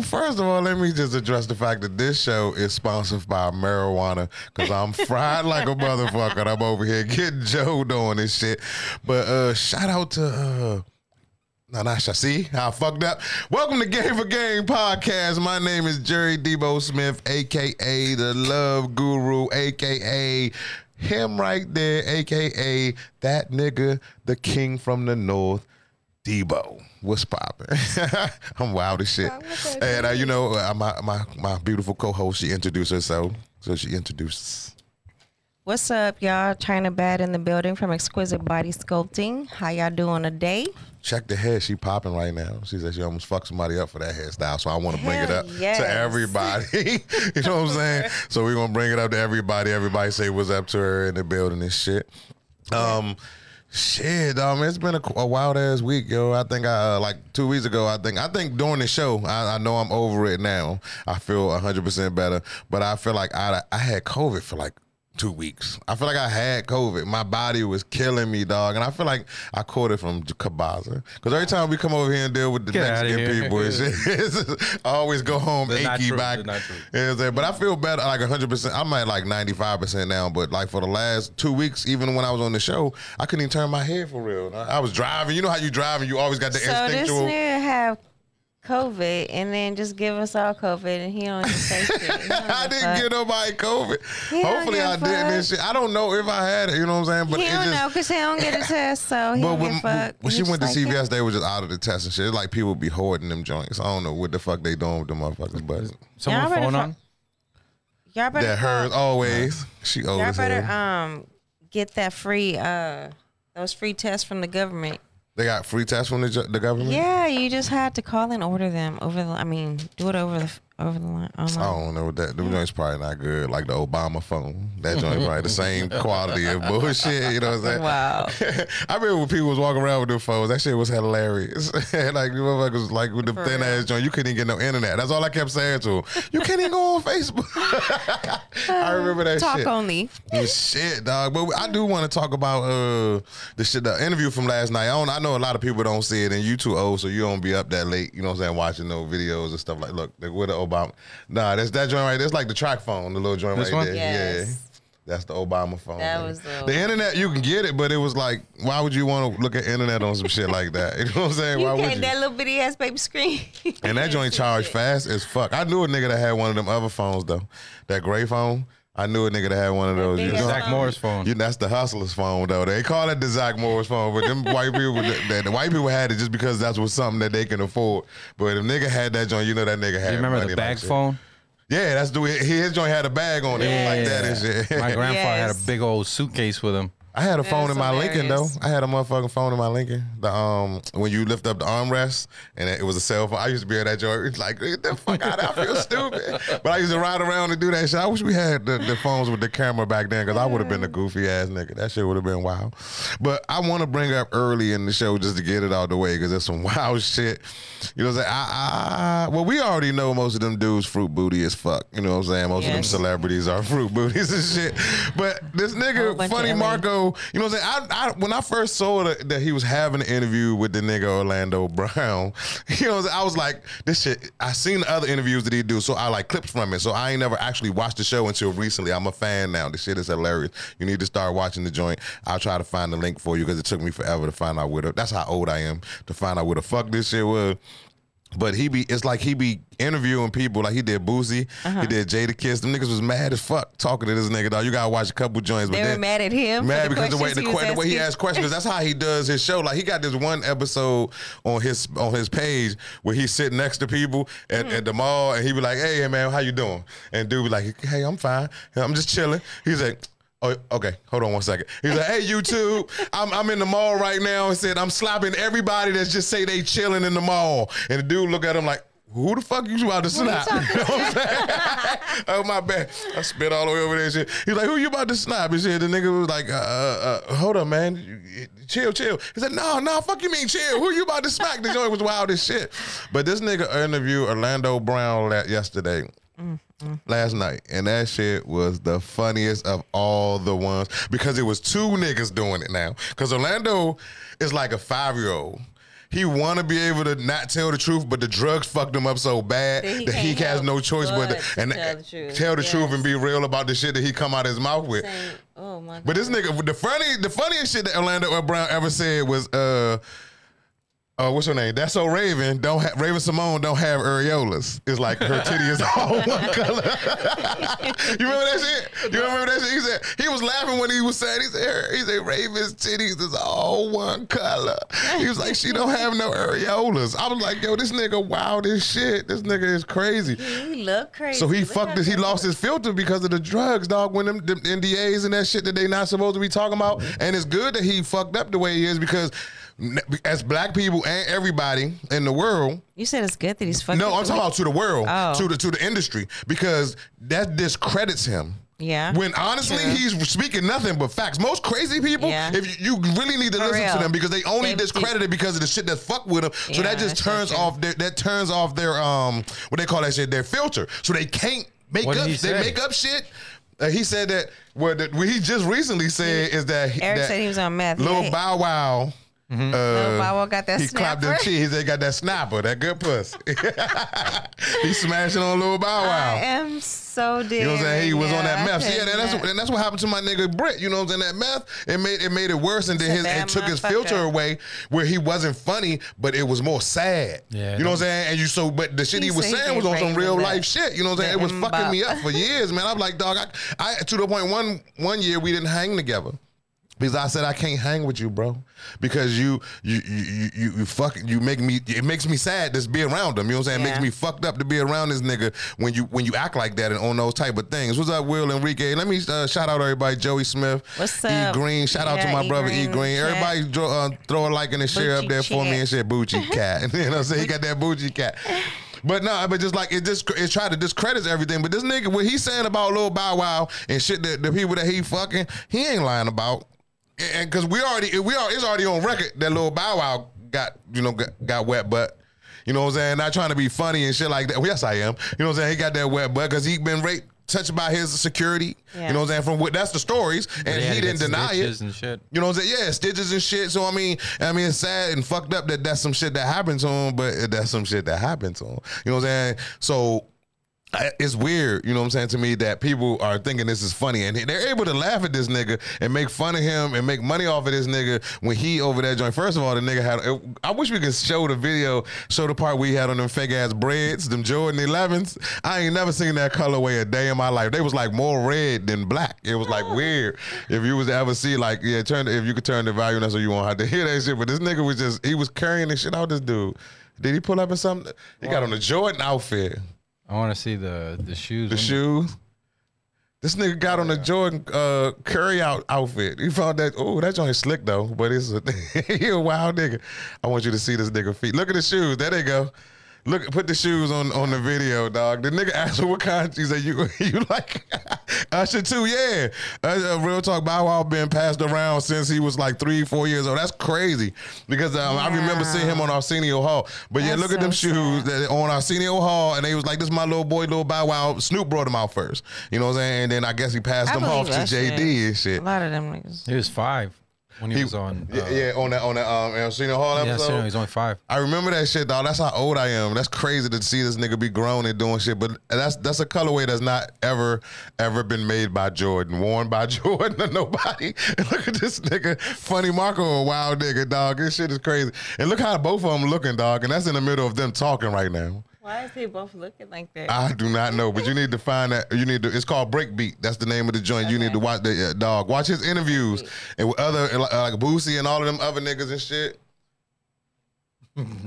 Well, first of all, let me just address the fact that this show is sponsored by marijuana because I'm fried like a motherfucker. I'm over here getting Joe doing this shit. But uh, shout out to. Uh, no, not see how I fucked up. Welcome to Game for Game podcast. My name is Jerry Debo Smith, aka the Love Guru, aka him right there, aka that nigga, the king from the north, Debo. What's popping? I'm wild as shit. And uh, you know, uh, my my my beautiful co-host, she introduced herself, so she introduces. What's up, y'all? China Bad in the building from Exquisite Body Sculpting. How y'all doing today? check the hair. She popping right now. She said she almost fucked somebody up for that hairstyle. So I want to bring it up yes. to everybody. you know what I'm saying? So we're gonna bring it up to everybody. Everybody say what's up to her in the building and shit. Um. Shit, um, it's been a, a wild ass week, yo. I think I uh, like two weeks ago. I think I think during the show, I, I know I'm over it now. I feel 100 percent better, but I feel like I I had COVID for like two weeks. I feel like I had COVID. My body was killing me, dog. And I feel like I caught it from Kabaza. Because every time we come over here and deal with the Get Mexican people, it's, it's, I always go home They're not achy true. back. Not true. You know what I'm saying? But I feel better, like 100%. I'm at like 95% now. But like for the last two weeks, even when I was on the show, I couldn't even turn my head for real. I was driving. You know how you drive and you always got the So this instinctual. nigga have COVID and then just give us all COVID and he don't just say shit. I didn't fuck. get nobody COVID. He Hopefully I I a didn't and shit. I don't know if I had it, you know what I'm saying? But he don't just, know because he don't get a test, so he But don't when, give a fuck. when she just went to like, CVS, yeah. they were just out of the test and shit. It's like people be hoarding them joints. I don't know what the fuck they doing with them motherfuckers, but Someone Y'all better phone fu- on? Y'all better that call- hers always. She always Y'all always better hers. um get that free uh those free tests from the government. They got free tests from the, the government. Yeah, you just had to call and order them over the. I mean, do it over the over the line I don't know what that. Them joints probably not good. Like the Obama phone. That joint probably the same quality of bullshit. You know what I'm saying? Wow. I remember when people was walking around with their phones. That shit was hilarious. like the motherfuckers, like with the For thin real. ass joint, you couldn't even get no internet. That's all I kept saying to them. You can't even go on Facebook. I remember that Talk shit. only. Well, shit, dog. But I do want to talk about uh the shit, the interview from last night. I don't. I know a lot of people don't see it, and you too old, so you don't be up that late. You know what I'm saying? Watching those videos and stuff like. Look, like, with the Obama. Nah, that's that joint right. That's like the track phone, the little joint This right one? there. Yes. Yeah. That's the Obama phone. That was the- the internet. You can get it, but it was like, why would you want to look at internet on some shit like that? You know what I'm saying? You why would can't you? that little bitty ass baby screen. And that joint charged fast as fuck. I knew a nigga that had one of them other phones though. That gray phone. I knew a nigga that had one of those. You big know? Zach. Morris phone. You, that's the hustler's phone though. They call it the Zach Morris phone, but them white people, the, the white people had it just because that's was something that they can afford. But if nigga had that joint, you know that nigga had. That. You remember money the like bag shit. phone? Yeah, that's the way his joint had a bag on it like that and shit. My grandfather had a big old suitcase with him. I had a That phone in my Lincoln though. I had a motherfucking phone in my Lincoln. The um when you lift up the armrest and it was a cell phone. I used to be at that joint. It's like get the fuck out. I feel stupid. But I used to ride around and do that shit. I wish we had the, the phones with the camera back then because I would have been a goofy ass nigga. That shit would have been wild. But I want to bring up early in the show just to get it out the way because there's some wild shit. You know what I'm saying? I, I, well, we already know most of them dudes fruit booty as fuck. You know what I'm saying? Most of them celebrities are fruit booties and shit. But this nigga, funny of Marco, you know what I'm saying? I, I when I first saw that, that he was having an interview with the nigga Orlando Brown, you know? I was like, this shit. I seen the other interviews that he do, so I like clips from it. So I ain't never actually watched the show until recently. I'm a fan now. This shit is hilarious. You need to start watching the joint. I'll try to find the link for you because it took me forever to find out where. The, that's how old I am to find out where the fuck this shit was. But he be, it's like he be interviewing people like he did Boosie, Uh-huh. he did Jadakiss. Them niggas was mad as fuck talking to this nigga. Dog, you gotta watch a couple joints. But They were mad at him. Mad the because the way the, the way he asked questions. That's how he does his show. Like he got this one episode on his on his page where he's sitting next to people at, Mm-hmm. at the mall, and he be like, "Hey man, how you doing?" And dude be like, "Hey, I'm fine. I'm just chilling." He's like. Oh, okay. Hold on one second. He's like, "Hey, YouTube, I'm I'm in the mall right now." And said, "I'm slapping everybody that just say they chilling in the mall." And the dude look at him like, "Who the fuck you about to slap?" You know what I'm saying? oh my bad. I spit all the way over there. And shit. He's like, "Who you about to snap?" And shit. The nigga was like, uh, uh, uh, "Hold up, man. Chill, chill." He said, "No, no, fuck you mean chill? Who you about to smack?" The joint was wild as shit. But this nigga interviewed Orlando Brown la- last night, and that shit was the funniest of all the ones because it was two niggas doing it now. Because Orlando is like a five year old. he want to be able to not tell the truth, but the drugs fucked him up so bad That he that he has no choice but to, and tell the truth. tell the truth and be real about the shit that he come out of his mouth with. Oh my god. But this nigga, the funny, the funniest shit that Orlando Brown ever said was, uh, uh, what's her name? That's so Raven. Don't ha- Raven-Symoné don't have areolas. It's like her titty is all one color. you remember that shit? You remember that shit? He said he was laughing when he was saying he said he said Raven's titties is all one color. He was like she don't have no areolas. I was like yo, this nigga wild as shit. This nigga is crazy. he look crazy. So he Look fucked this. He lost his filter because of the drugs, dog. When them, them NDAs and that shit that they not supposed to be talking about. And it's good that he fucked up the way he is because as black people and everybody in the world, You said it's good that he's fucking. no, I'm talking about to the world, Oh. to the to the industry, because that discredits him. Yeah. When honestly True. he's speaking nothing but facts. Most crazy people, Yeah. if you, you really need to For listen to them because they only They- discredited because of the shit that fuck with them. So Yeah, that just turns off their that turns off their um what they call that shit their filter. So they can't make What up they say? make up shit. Uh, he said that what, that what he just recently said is that Eric that said he was on meth. Lil Yeah. Bow Wow. Uh, Lil Bow Wow got that he clapped them snapper. cheeks. They got that snapper, that good puss. he smashing on Lil Bow Wow. I am so dead. You know what I'm saying? He right was on that I meth. Yeah, could that's what, and that's what happened to my nigga Britt. You know what I'm saying? That meth it made it made it worse, and then his bad it took his filter away where he wasn't funny, but it was more sad. Yeah, you know what I'm saying? And you so, but the shit he, He was saying was on some real that. life shit. You know what I'm saying? It was fucking me up for years, man. I'm like, dog, I, I to the point one one year we didn't hang together. Because I said I can't hang with you, bro. Because you you you you you, you fuck you make me it makes me sad to be around him. You know what I'm saying? It makes me fucked up to be around this nigga when you when you act like that and on those type of things. What's up, Will Enrique? Let me uh, shout out everybody. Joey Smith, What's up? E? Green. Shout out to my E brother E Green, Green. chat. Everybody dro- uh, throw a like and a share up there for me and shit. Bucci cat. you know what I'm saying? He got that Bucci cat. But no, but just like it just it tried to discredit everything. But this nigga, what he's saying about Lil Bow Wow and shit that the people that he fucking, he ain't lying about. And because we already we are it's already on record that Lil Bow Wow got you know got, got wet butt. You know what I'm saying? Not trying to be funny and shit like that. Well, yes, I am. You know what I'm saying? He got that wet butt because he been raped, touched by his security. Yeah. You know what I'm saying? From what that's the stories, and he didn't deny it. and shit. You know what I'm saying? Yeah, stitches and shit. So I mean, I mean, it's sad and fucked up that that's some shit that happened to him, but that's some shit that happened to him. You know what I'm saying? So I- it's weird, you know what I'm saying, to me that people are thinking this is funny and they're able to laugh at this nigga and make fun of him and make money off of this nigga when he over that joint. First of all, the nigga had, I wish we could show the video, show the part we had on them fake ass breads, them Jordan 11s. I ain't never seen that colorway a day in my life. They was like more red than black. It was like weird. If you was to ever see, like, yeah, turn, if you could turn the volume, that's so you won't have to hear that shit. But this nigga was just, he was carrying the shit out this dude. Did he pull up in something? He got on a Jordan outfit. I want to see the the shoes. The shoes. This nigga got on a Jordan uh, curry out outfit. He found that. Oh, that joint slick though, but it's a, he a wild nigga. I want you to see this nigga feet. Look at the shoes. There they go. Look, put the shoes on on the video, dog. The nigga asked her what kind. She said, "You you like Usher too? Yeah." Uh, uh, real talk. Bow Wow been passed around since he was like three, four years old. That's crazy because um, I remember seeing him on Arsenio Hall. But yeah, That's look at them so shoes that on Arsenio Hall, and they was like, "This is my little boy, little Bow Wow." Snoop brought him out first. You know what I'm saying? And then I guess he passed I them off to JD shit. and shit. A lot of them niggas. He was five when he, He- was on. Uh, yeah, yeah, on that on that um Arsenio Hall yeah, episode. so he was only five. I remember that shit, dog. That's how old I am. That's crazy to see this nigga be grown and doing shit. But that's that's a colorway that's not ever ever been made by Jordan, worn by Jordan or nobody. And look at this nigga, funny Marco, a wild nigga, dog. This shit is crazy. And look how both of them looking, dog. And that's in the middle of them talking right now. Why is they both looking like that? I do not know, but you need to find that. You need to. It's called Breakbeat. That's the name of the joint. You need to watch the uh, dog. Watch his interviews and with other uh, like Boosie and all of them other niggas and shit.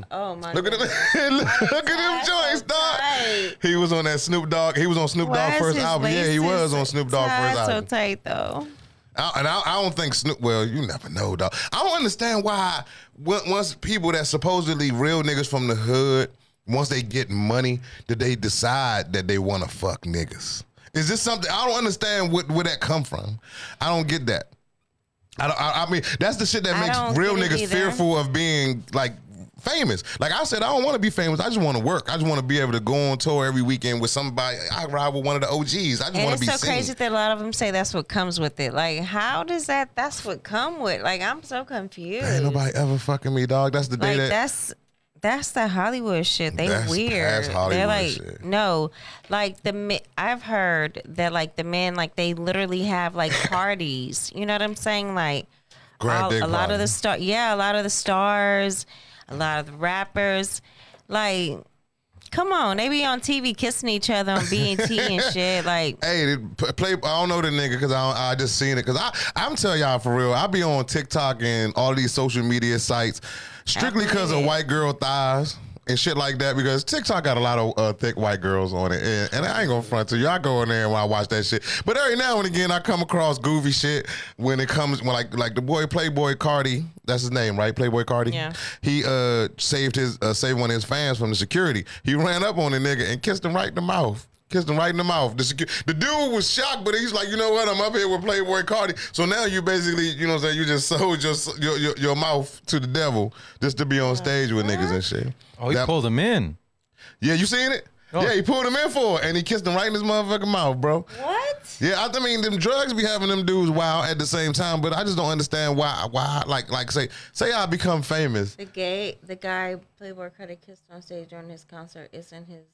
oh my. God. Look at him. goodness. look at them joints, dog. tight. He was on that Snoop Dogg. He was on Snoop Dogg first album. Yeah, he was on Snoop Dogg first so album. tight though. I, and I, I don't think Snoop. Well, you never know, dog. I don't understand why once people that supposedly real niggas from the hood, once they get money, that they decide that they want to fuck niggas. Is this something I don't understand? What, where that come from? I don't get that. I don't. I, I mean, that's the shit that makes real niggas either. fearful of being like famous. Like I said, I don't want to be famous. I just want to work. I just want to be able to go on tour every weekend with somebody. I ride with one of the OGs. I just want to be so seen. crazy that a lot of them say that's what comes with it. Like, how does that? That's what come with. Like, I'm so confused. Ain't nobody ever fucking me, dog. That's the day like that. that's that's the Hollywood shit. They That's weird. They're like shit. no, like the I've heard that like the men like they literally have like parties. You know what I'm saying? Like all- a lot of the star, yeah, a lot of the stars, a lot of the rappers, like. Come on, they be on TV kissing each other on BET and shit. Like, Hey, play. I don't know the nigga because I, I just seen it. Because I, I'm telling y'all for real. I be on TikTok and all these social media sites strictly because of white girl thighs and shit like that. Because TikTok got a lot of uh, thick white girls on it, and, and I ain't gonna front to you. I go in there and I watch that shit. But every now and again, I come across goofy shit when it comes when like like the boy Playboi Carti. That's his name, right? Playboi Carti. Yeah. He uh saved his uh, saved one of his fans from the security. He ran up on the nigga and kissed him right in the mouth. Kissed him right in the mouth. The, secu- the dude was shocked, but he's like, you know what? I'm up here with Playboi Carti. So now you basically, you know what I'm saying? You just sold your your, your, your mouth to the devil just to be on stage with niggas and shit. Oh, he That- pulled him in. Yeah, you seen it? Oh. Yeah, he pulled him in for it and he kissed him right in his motherfucking mouth, bro. what? Yeah, I, I mean, them drugs be having them dudes wild at the same time, but I just don't understand why. Why, like, like say, say I become famous. The gay, the guy Playboi Carti kissed on stage during his concert isn't his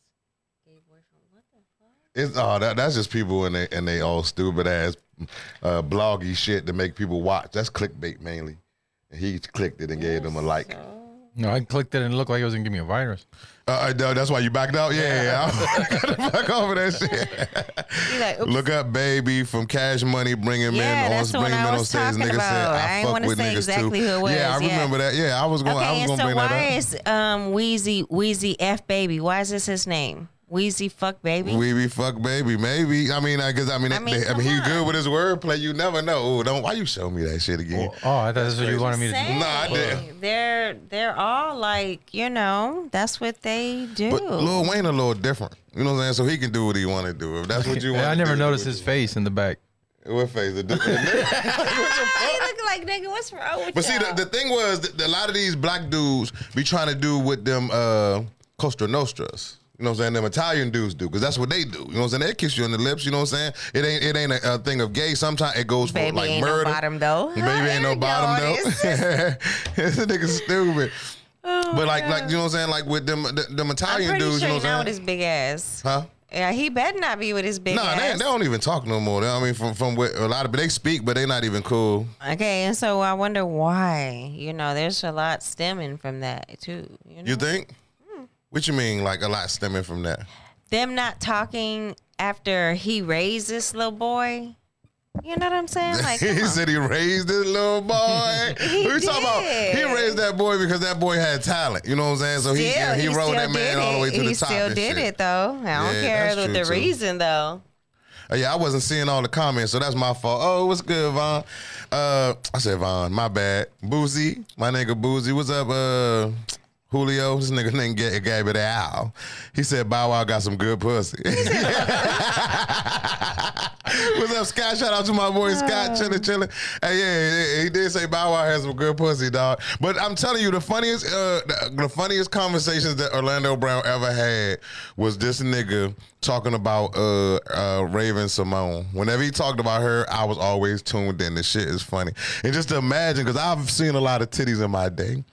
gay boyfriend. What the fuck? It's oh that that's just people and they and they all stupid ass uh, bloggy shit to make people watch. That's clickbait mainly. And he clicked it and gave them a like. No, I clicked it and it looked like it was gonna give me a virus. Uh, uh, that's why you backed out. Yeah, yeah. I gotta back off that shit. Like. Look up, baby, from Cash Money, bring him Yeah, in on that's the one bring him I in on was stage. talking Nigga said about. I I ain't fuck wanna with say niggas exactly too. who it was, Yeah, I yeah. remember that. Yeah, I was going. I was gonna so bring why that up. is um Weezy Weezy F baby? Why is this his name? Weezy fuck baby. We be fuck baby, maybe. I mean, I guess I mean, I mean, they- I mean, come he good with his wordplay. You never know. Ooh, don't why you show me that shit again? Oh, I thought that's what you wanted me to do. Nah, I didn't. They're they're all like you know that's what they do. But Lil Wayne a little different. You know what I'm saying? So he can do what he want to do. If that's what you want. I never noticed his face in the back. What face? The, the, the, you look like nigga. What's wrong with you? but see, the, y'all? the thing was, that a lot of these black dudes be trying to do what them uh, Costa Nostras. You know what I'm saying? Them Italian dudes do, because that's what they do. You know what I'm saying? They kiss you on the lips. You know what I'm saying? It ain't it ain't a, a thing of gay. Sometimes it goes for Baby like ain't murder. no bottom though. Baby ain't no bottom though. this nigga stupid. Oh, but like like you know what I'm saying? Like with them the, them I'm Italian dudes. sure you know what I'm saying? with his big ass. Huh? Yeah, he better not be with his big Nah, they, they don't even talk no more. I mean, from from what a lot of, but they speak, but they not even cool. Okay, and so I wonder why. You know, there's a lot stemming from that too. You know, You think? What you mean, like a lot stemming from that? them not talking after he raised this little boy. You know what I'm saying? Like, he said he raised this little boy. He Who you talking about? He raised that boy because that boy had talent. You know what I'm saying? So he Still, he, rode that man all the way to he the top. He still did shit. it though. I don't Yeah, care with the too. reason though. Uh, yeah, I wasn't seeing all the comments, so that's my fault. Oh, what's good, Vaughn? Uh, I said Vaughn, my bad. Boozy, my nigga Boozy, what's up? Uh, Julio, this nigga named Ga- Gabby the Owl. He said Bow Wow got some good pussy. What's up, Scott? Shout out to my boy Scott, chilling, chilling. Hey, yeah, he, he did say Bow Wow has some good pussy, dog. But I'm telling you, the funniest, uh, the, the funniest conversations that Orlando Brown ever had was this nigga talking about uh, uh, Raven-Symoné. Whenever he talked about her, I was always tuned in. The shit is funny, and just to imagine, because I've seen a lot of titties in my day.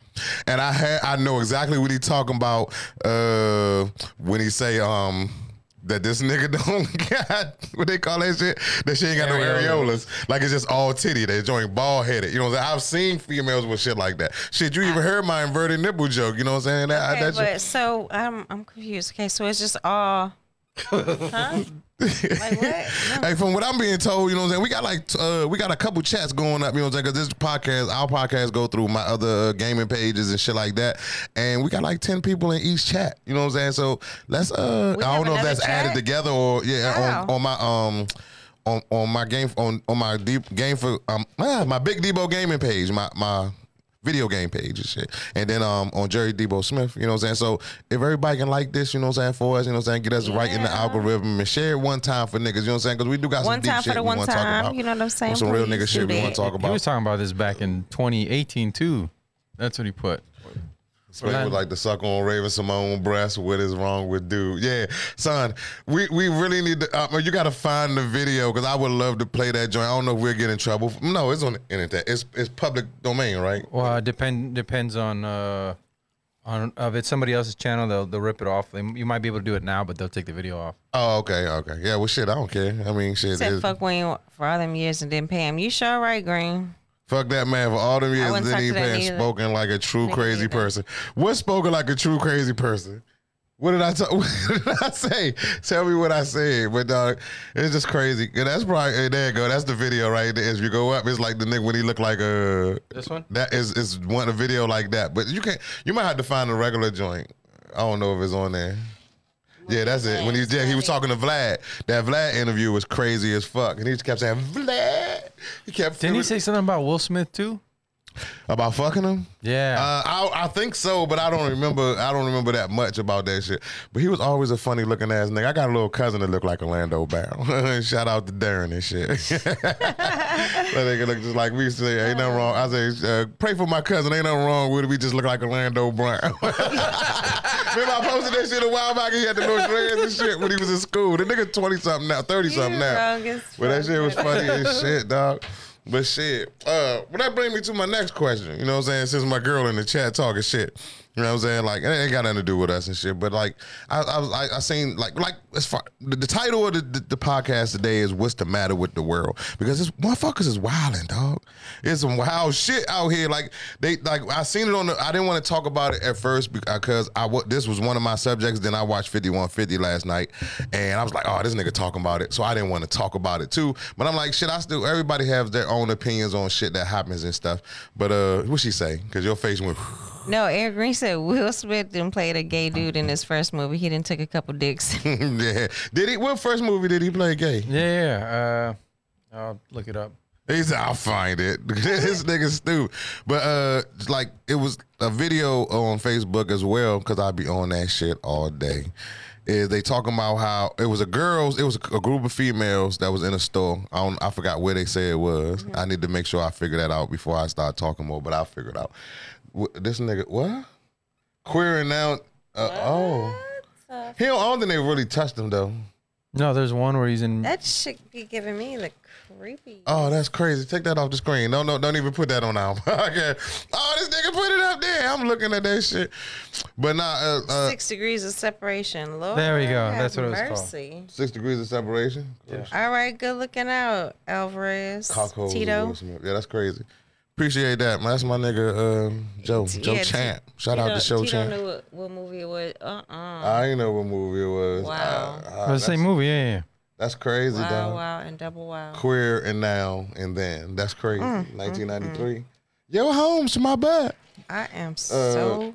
And I had I know exactly what he talking about uh, when he say um that this nigga don't got what they call that shit. That she ain't got no Areolas. areolas. Like it's just all titty. They joint bald headed. You know what I'm saying? I've seen females with shit like that. Shit, you even heard my inverted nipple joke. You know what I'm saying? That, Okay, that but so I'm I'm confused. Okay, so it's just all. Huh? Like what? No. Hey, from what I'm being told, you know what I'm saying? We got like uh, we got a couple chats going up, you know what I'm saying? Because this podcast, our podcast, go through my other uh, gaming pages and shit like that, and we got like ten people in each chat. You know what I'm saying? So let's uh, We I don't know if that's added together or yeah on, Wow. on my um. On, on my game on on my deep game for um ah, my big Debo gaming page my my video game page and shit and then um on Jerry Debo Smith you know what I'm saying so if everybody can like this you know what I'm saying for us you know what I'm saying get us right in the algorithm and share it one time for niggas you know what I'm saying because we do got some One deep time for shit the we one wanna talk about. you know what I'm saying? some real Please nigga do shit we want to talk about. He was talking about this back in 2018 too. That's what he put. Especially would like to suck on Raven-Symoné breast. What is wrong with dude? Yeah, son, we we really need to. Uh, you got to find the video because I would love to play that joint. I don't know if we'll get in trouble. No, it's on the internet. It's it's public domain, right? Well, it depend depends on uh on if it's somebody else's channel, they'll they'll rip it off. They, you might be able to do it now, but they'll take the video off. Oh, okay, okay. Yeah, well, shit, I don't care. I mean, shit. Said fuck Wayne for all them years and didn't pay him. You sure right, Green? Fuck that man for all them years. wouldn't Then he that been spoken like a true crazy neither. person. What spoken like a true crazy person? What did I tell? What did I say? Tell me what I said. But dog, it's just crazy. And that's probably hey, there you go. That's the video right there. As you go up, it's like the nigga when he looked like a. This one? That is is one a video like that. But you can't. You might have to find a regular joint. I don't know if it's on there. Yeah, that's it. When he yeah, he was talking to Vlad. That Vlad interview was crazy as fuck, and he just kept saying Vlad. He kept. Didn't he say something about Will Smith too? About fucking him? Yeah. Uh, I, I think so, but I don't remember. I don't remember that much about that shit. But he was always a funny looking ass nigga. I got a little cousin that looked like Orlando Brown. Shout out to Darren and shit. that nigga look just like we say. Ain't nothing wrong. I say, uh, pray for my cousin. Ain't nothing wrong with it. We just look like Orlando Brown. Remember I posted that shit a while back. He had the little dreads and shit when he was in school. The nigga twenty something now, thirty something now. wrong as But that shit was funny as shit, dog. But shit, uh, but that brings me to my next question. You know what I'm saying? Since my girl in the chat talking shit, you know what I'm saying? Like it ain't got nothing to do with us and shit. But like I, I, I seen like like as far the, the title of the, the, the podcast today is "What's the Matter with the World?" Because this motherfuckers is wilding, dog. It's some wild shit out here. Like they like I seen it on the. I didn't want to talk about it at first because I wa- this was one of my subjects. Then I watched 5150 last night, and I was like, oh, this nigga talking about it. So I didn't want to talk about it too. But I'm like, shit. I still everybody has their own opinions on shit that happens and stuff. But uh, what she say? Because your face went. No, Eric Green said Will Smith didn't play a gay dude in his first movie. He didn't take a couple dicks. yeah. Did he? What first movie did he play gay? yeah. yeah. Uh, I'll look it up. He said, I'll find it. this nigga stupid. But uh like it was a video on Facebook as well, because I'd be on that shit all day. Is they talking about how it was a girls, it was a group of females that was in a store. I don't I forgot where they say it was. I need to make sure I figure that out before I start talking more, but I'll figure it out. This nigga what? Queering out. uh, oh. He don't, I don't think they really touched him though. No, there's one where he's in. that should be giving me the creepy. Oh, that's crazy. Take that off the screen. No, no, don't even put that on our podcast. Oh, this nigga put it up there. I'm looking at that shit. But nah, uh, uh, Six degrees of separation. Lord, There we go. have That's what it was called. mercy. six degrees of separation. Yeah. All right, good looking out, Alvarez. Cockholes. Tito. Yeah, that's crazy. Appreciate that, man. That's my nigga, um, Joe. Joe Yeah, Champ. Shout out to Show Tito Champ. knew what, what movie it was. Uh uh I ain't know what movie it was. Wow. Uh, uh, the same movie. Yeah, yeah. that's crazy, Wow, dog. wow, and double wow. Queer and now and then. That's crazy. Mm, 1993. Yo, Holmes, my butt. I am so.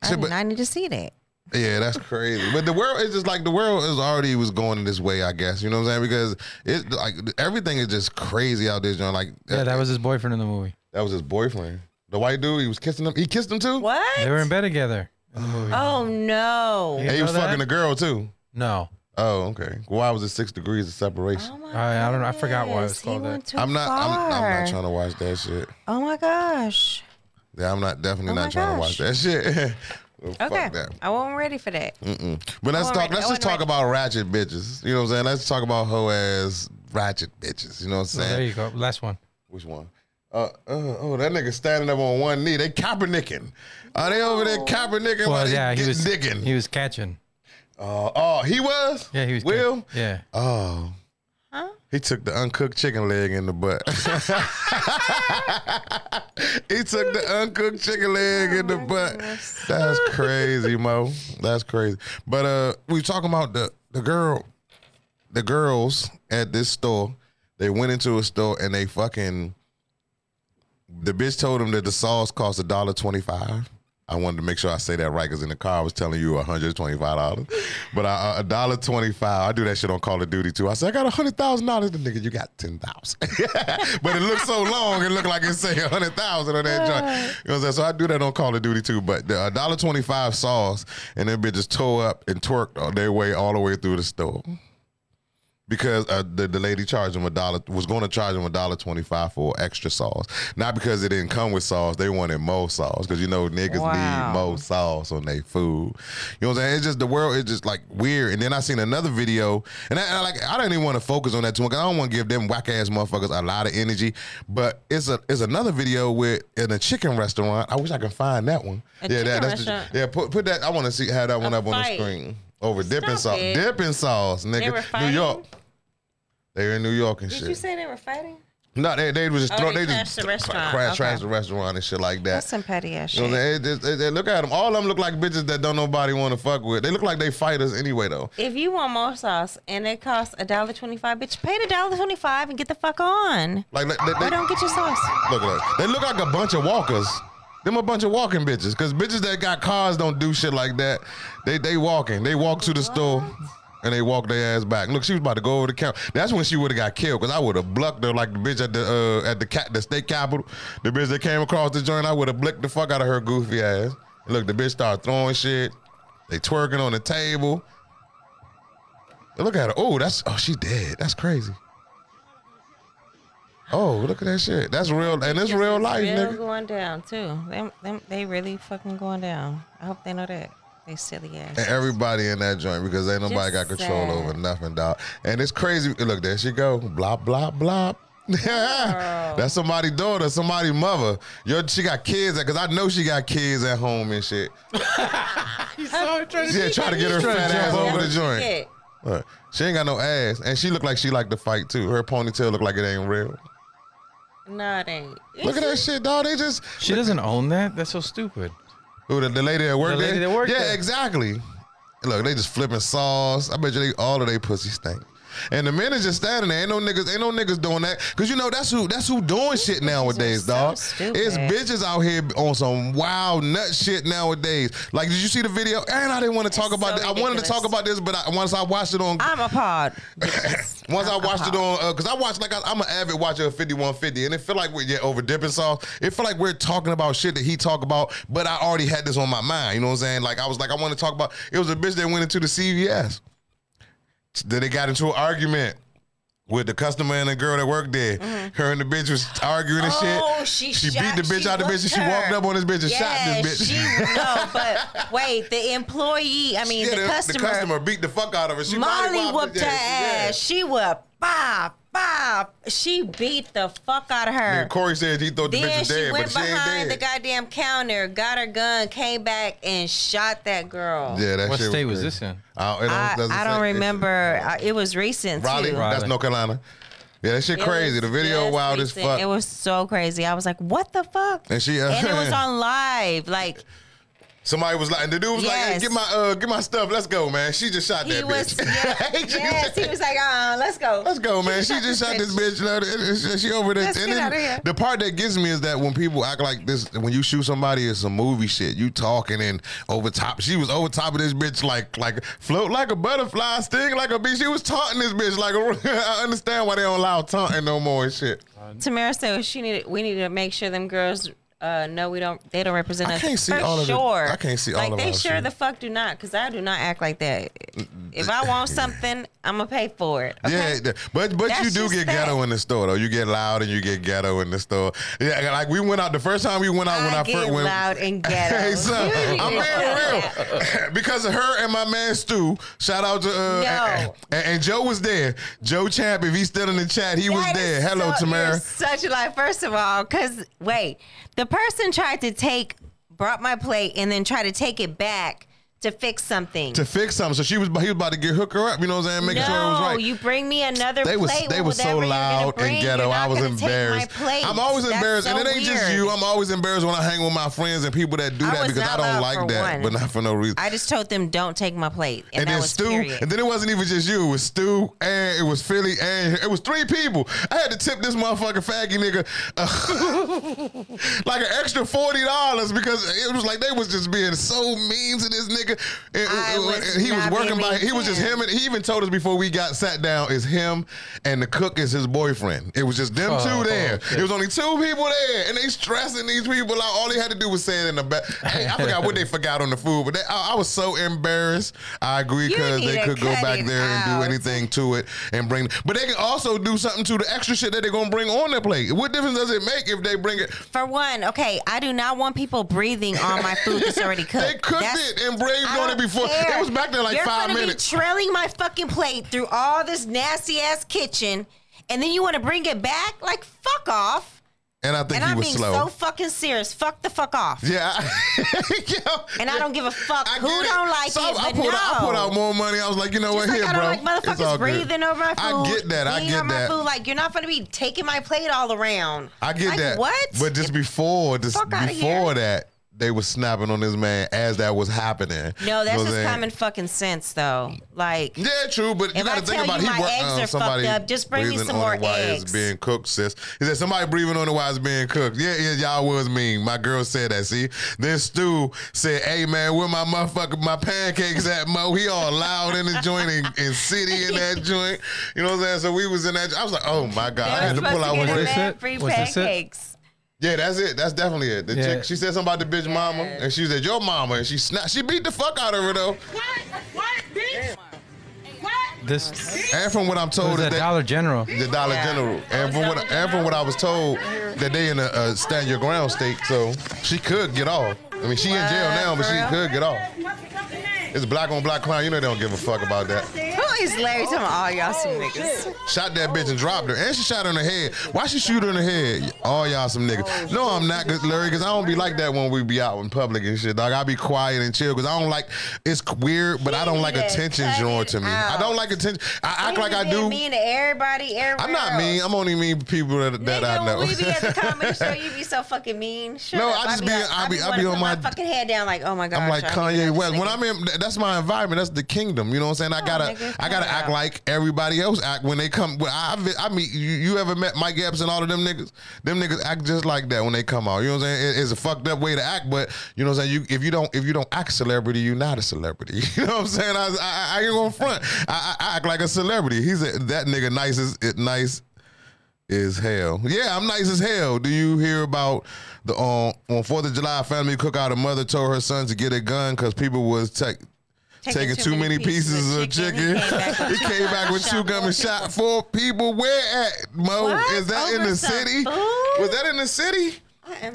I, shit, but- I need to see that. Yeah, that's crazy. But the world is just like the world is already was going in this way, I guess. You know what I'm saying? Because it like everything is just crazy out there, John. Like Yeah, that was his boyfriend in the movie. that was his boyfriend. The white dude, he was kissing him. He kissed him too? What? They were in bed together in the movie. Oh no! Yeah. And he was that? fucking the girl too. No, Oh, okay. Why was it six degrees of separation? Oh my I- I don't know. I forgot why it was goodness, called he that. too I'm not I'm, I'm far. not trying to watch that shit. Oh my gosh. Yeah, I'm not definitely Oh not trying gosh. to watch that shit. Well, Okay, Fuck that. I wasn't ready for that. Mm-mm. But let's talk. wasn't Let's ready. just talk wasn't about ratchet bitches. You know what I'm saying? Let's talk about hoe ass ratchet bitches. You know what I'm Oh, saying? there you go. Last one. Which one? Uh, uh, oh, that nigga standing up on one knee. They Kaepernicking. Are they over there Kaepernicking Well, yeah, he was dicking? he was catching. Uh, oh, he was? Yeah, he was. Will? catch- Yeah. Oh. He took the uncooked chicken leg in the butt. he took the uncooked chicken leg in the Oh butt. goodness. That's crazy, Mo. That's crazy. But uh we talking about the the girl, the girls at this store. They went into a store and they fucking the bitch told them that the sauce cost a dollar twenty five. I wanted to make sure I say that right because in the car I was telling you hundred twenty five dollars, but I- a dollar twenty five. I do that shit on Call of Duty too. I said I got hundred thousand dollars. The nigga, you got ten thousand. but it looked so long, it looked like it say hundred thousand on that joint. You know what I'm saying? So I do that on Call of Duty too. But the dollar twenty five sauce, and then bitch just tore up and twerked all their way all the way through the store. Because uh, the the lady charged him a dollar was going to charge him a dollar twenty five for extra sauce, not because it didn't come with sauce. They wanted more sauce because you know niggas Wow. need more sauce on their food. You know what I'm saying? It's just the world is just like weird. And then I seen another video, and I, I like I don't even want to focus on that too much. I don't want to give them whack ass motherfuckers a lot of energy. But it's a it's another video with in a chicken restaurant. I wish I could find that one. A chicken that's restaurant? The, yeah, put put that. I want to see have that one up on the screen over dipping sauce. it. Dipping sauce, nigga. They were New fighting? York. They were in New York and shit. Did shit. you say they were fighting? no, they they was just Oh, throw, they they, trashed just the restaurant. crash Okay. trashed the restaurant and shit like that. That's some petty ass You know shit. what I'm saying? It- it- it- look at them. All of them look like bitches that don't nobody want to fuck with. They look like they fighters anyway, though. If you want more sauce and it costs a dollar twenty five, bitch, pay the dollar twenty five and get the fuck on. Like they, they, Or they- don't get your sauce. look at that. They look like a bunch of walkers. Them a bunch of walking bitches. Cause bitches that got cars don't do shit like that. They they walking. They walk to the store and they walk their ass back. Look, she was about to go over the counter. That's when she would have got killed. Cause I would have plucked her like the bitch at the uh, at the cat the state capitol. The bitch that came across the joint, I would have blicked the fuck out of her goofy ass. Look, the bitch started throwing shit. They twerking on the table. Look at her. Oh, that's oh she dead. That's crazy. Oh, look at that shit. That's real, and it's real life, real nigga. going down too. Them, them, they really fucking going down. I hope they know that. They silly ass. And everybody in that joint because ain't nobody got control sad. over nothing, dog. And it's crazy. Look, there she go. Blop, blop, blop. That's somebody's daughter, somebody's mother. Yo, she got kids because I know she got kids at home and shit. Yeah, try to get her fat ass over the joint. Look, she ain't got no ass, and she look like she like to fight too. Her ponytail look like it ain't real. No, it ain't. Look at that shit, dog. They just She doesn't own that. That's so stupid. Who the, the lady that worked The lady there? that worked yeah, there. exactly. Look, they just flipping sauce. I bet you they all of they pussy stink. And the men is just standing there. Ain't no niggas, ain't no niggas doing that. Cause you know that's who that's who doing shit nowadays, so dog. stupid. It's bitches out here on some wild nut shit nowadays. Like, did you see the video? And I didn't want to talk It's about so. I wanted to talk about this, but I, once I watched it on I'm appalled. bitches. once I I'm watched it on, uh, because I watched like I, I'm an avid watcher of 5150, and it feel like we're yeah, over dipping sauce. It feel like we're talking about shit that he talk about, but I already had this on my mind. You know what I'm saying? Like I was like, I want to talk about. It was a bitch that went into the CVS. Then they got into an argument. With the customer and the girl that worked there, mm-hmm. her and the bitch was arguing and Oh, shit. she she shot- beat the bitch out the bitch, and she walked up on this bitch and shot this bitch. She, no, but wait, the employee, I mean, Yeah, the, customer, the customer beat the fuck out of her. She Molly whooped her yeah, ass. She whooped, bop, bop. She beat the fuck out of her. Yeah. Corey said he thought the bitch Then was she dead, went but she ain't behind the goddamn counter, got her gun, came back and shot that girl. yeah, that What shit state was crazy. this in? I, it don't- I, doesn't I don't remember. I- It was recent Raleigh, too. Raleigh. that's North Carolina. Yeah, that shit It crazy. The video just wild as fuck. It was so crazy. I was like, "What the fuck?" and she, uh, and it was on live. Like somebody was like, and the dude was like, hey, "Get my, uh, get my stuff. Let's go, man." She just shot he that was, bitch. yes, She yes, he was like, "Uh, let's go, Let's go, man. She, just shot this bitch. You know, and she- she over there. Let's and get then outta here. The part that gets me is that when people act like this, when you shoot somebody, it's some movie shit. You talking and over top. She was over top of this bitch, like like float like a butterfly, sting like a bee. She was taunting this bitch like a. I understand why they don't allow taunting no more and shit. Tamara said she needed. We need to make sure them girls uh, know we don't. They don't represent I us. can't see For all of it. sure. I can't see all of like they sure shit. the fuck do not, because I do not act like that. If I want something, I'm gonna pay for it. Okay? Yeah, but but you do get that. ghetto in the store though. You get loud and you get ghetto in the store. Yeah, like we went out the first time we went out when I I first went. loud and ghetto. Hey son, I'm being real because of her and my man Stu. Shout out to uh, No. and, and Joe was there. Joe Champ, if he's still in the chat, he was That there. is Hello, so- Tamara. Such a lie. First of all, because wait, the person tried to take, brought my plate, and then tried to take it back to fix something. To fix something, so she was he was about to get hook her up. You know what I'm saying? Making no, sure it was right. Oh, you bring me another They was plate. they was so whatever you're gonna loud bring. and ghetto. I was gonna take my embarrassed. I'm always That's embarrassed, and it ain't just you. I'm always embarrassed when I hang with my friends and people that do I that because I don't like that, one. but not for no reason. I just told them don't take my plate, and, and that then was Stu, period. and then it wasn't even just you. It was Stu, and it was Philly, and it was three people. I had to tip this motherfucking faggy nigga uh, like an extra forty dollars because it was like they was just being so mean to this nigga. Nigga. And, I and- was and he was working by. He was just him, and he even told us before we got sat down is him and the cook is his boyfriend. It was just them Oh, two there. okay. It was only two people there, and they stressing these people out. All they had to do was say it in the back. Hey, I forgot what they forgot on the food, but they, I, I was so embarrassed. I agree because they could go back it there and do anything to it and bring. But they can also do something to the extra shit that they're gonna bring on their plate. What difference does it make if they bring it? For one, okay, I do not want people breathing on my food that's already cooked. They cooked That's- it and I on it before. care. It was back there like You're five gonna minutes. Be trailing my fucking plate through all this nasty ass kitchen, and then you want to bring it back? Like fuck off. and I think And he I'm was being slow. so fucking serious. Fuck the fuck off. yeah. Yo, And I don't give a fuck I who don't like so it, I, put out, I put out more money. I was like, you know Just what, like here, I bro. don't like It's all good. breathing over my food. I get that. I get that. Food. Like you're not gonna be taking my plate all around. I get Like, that. What? But just before, just Fuck before that, they was snapping on this man as that was happening. no, that's You know just I'm saying? common fucking sense, though. Like. Yeah, true, but you If got I to think tell about you he my worked eggs on are somebody fucked up, just bring me breathing some on more it while it's eggs. being cooked, sis. He said somebody breathing on it while it's being cooked. Yeah, yeah, y'all was mean. My girl said that. See, then Stu said, "Hey man, where my motherfucker, my pancakes at, Mo? He all loud in the joint and, and city in that joint. You know what I'm saying? So we was in that. I was like, oh my god, I had to pull out one. get of a them. this free Was pancakes. Yeah, that's it. That's definitely it. The Yeah. chick, she said something about the bitch mama, and she said your mama, and she snapped. She beat the fuck out of her though. What? What, bitch? What? This And from what I'm told, a that Dollar General. the Dollar Yeah. General, and from what and from what I was told, that they in a, a stand your ground state, so she could get off. I mean, she in jail now, but she could get off. What's the fucking name? It's black on black crime. You know they don't give a fuck about that. Who is Larry talking about all y'all some niggas? Shot that bitch and dropped her, and she shot her in the head. Why she shoot her in the head? All y'all some niggas. Oh, no, I'm not, cause, Larry, because I don't be like that when we be out in public and shit. Dog, I be quiet and chill, because I don't like. It's weird, but I don't like attention drawn to me. I don't like attention. I act like I do. Mean to everybody, everywhere. I'm not mean. I'm only mean to people that, that I know. when we be at the comedy show, you be so fucking mean. Shut No, up. I just be- like- I be- I wanna be on put my- fucking head down, like, oh my god. I'm like Kanye West. When I'm in, that's my environment. That's the kingdom. You know what I'm saying? I gotta, nigga, I gotta act like everybody else act when they come. When I, I, meet you. You ever met Mike Epps and all of them niggas? Them niggas act just like that when they come out. You know what I'm saying? It- it's a fucked up way to act, but you know what I'm saying. You, if you don't, if you don't act celebrity, you're not a celebrity. You know what I'm saying? I, I, I ain't gonna front. I, I, act like a celebrity. He's a, that nigga nice as it nice is hell. Yeah, I'm nice as hell. Do you hear about the um, on Fourth of July family cookout? A mother told her son to get a gun because people was take, taking, too, many pieces, of chicken. He came back with two guns and shot four people. Where at Mo? What? Is that in the city? food? Was that in the city?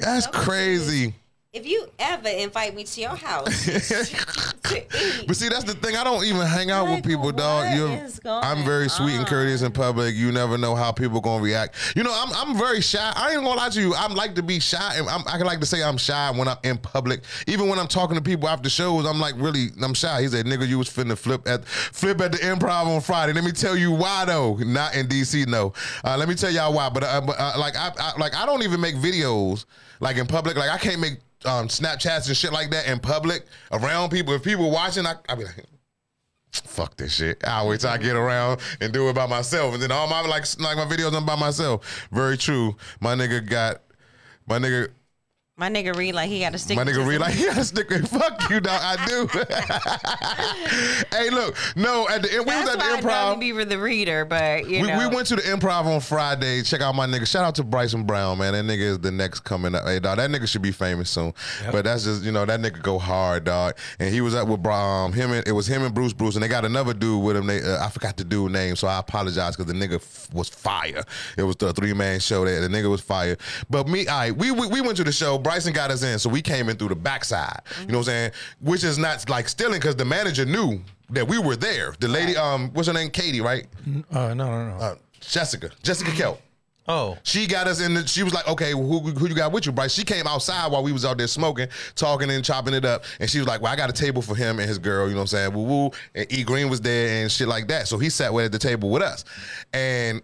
That's so crazy. If you ever invite me to your house to But see, that's the thing. I don't even hang out with people, dog. You're, I'm very sweet and courteous in public. You never know how people gonna react. You know, I'm I'm very shy. I ain't gonna lie to you. I'm like to be shy, and I'm, I can like to say I'm shy when I'm in public. Even when I'm talking to people after shows, I'm like really, I'm shy. He said, "Nigga, you was finna flip at flip at the Improv on Friday." Let me tell you why though. Not in DC, no. Uh, let me tell y'all why. But, uh, but uh, like I, I like I don't even make videos like in public. Like I can't make um, Snapchats and shit like that in public around people. If people watching, I I be like fuck this shit. I wait till I get around and do it by myself. And then all my like like my videos I'm by myself. Very true. My nigga got my nigga my nigga read like he got to stick. my nigga read like he got a sticker. Fuck you, dog. I do. hey, look, no, at the end, we was at the improv. I improv. don't be the reader, but you We, know. we went to the improv on Friday. Check out my nigga. Shout out to Bryson Brown, man. That nigga is the next coming up. Hey, dog, that nigga should be famous soon. But that's just, you know, that nigga go hard, dog. And he was up with um, him and it was him and Bruce Bruce, and they got another dude with him. They, uh, I forgot the dude name, so I apologize because the nigga f- was fire. It was the three man show there. The nigga was fire. But me, I we, we we went to the show. Bryson got us in, so we came in through the backside. You know what I'm saying? Which is not like stealing because the manager knew that we were there. The lady, um, what's her name? Katie, right? Uh, no, no, no. uh, Jessica, Jessica Kelp. oh, She got us in. The, she was like, "Okay, who, who you got with you, Bryce?" She came outside while we was out there smoking, talking and chopping it up, and she was like, "Well, I got a table for him and his girl." You know what I'm saying? Woo woo. And E Green was there and shit like that. So he sat at the table with us, and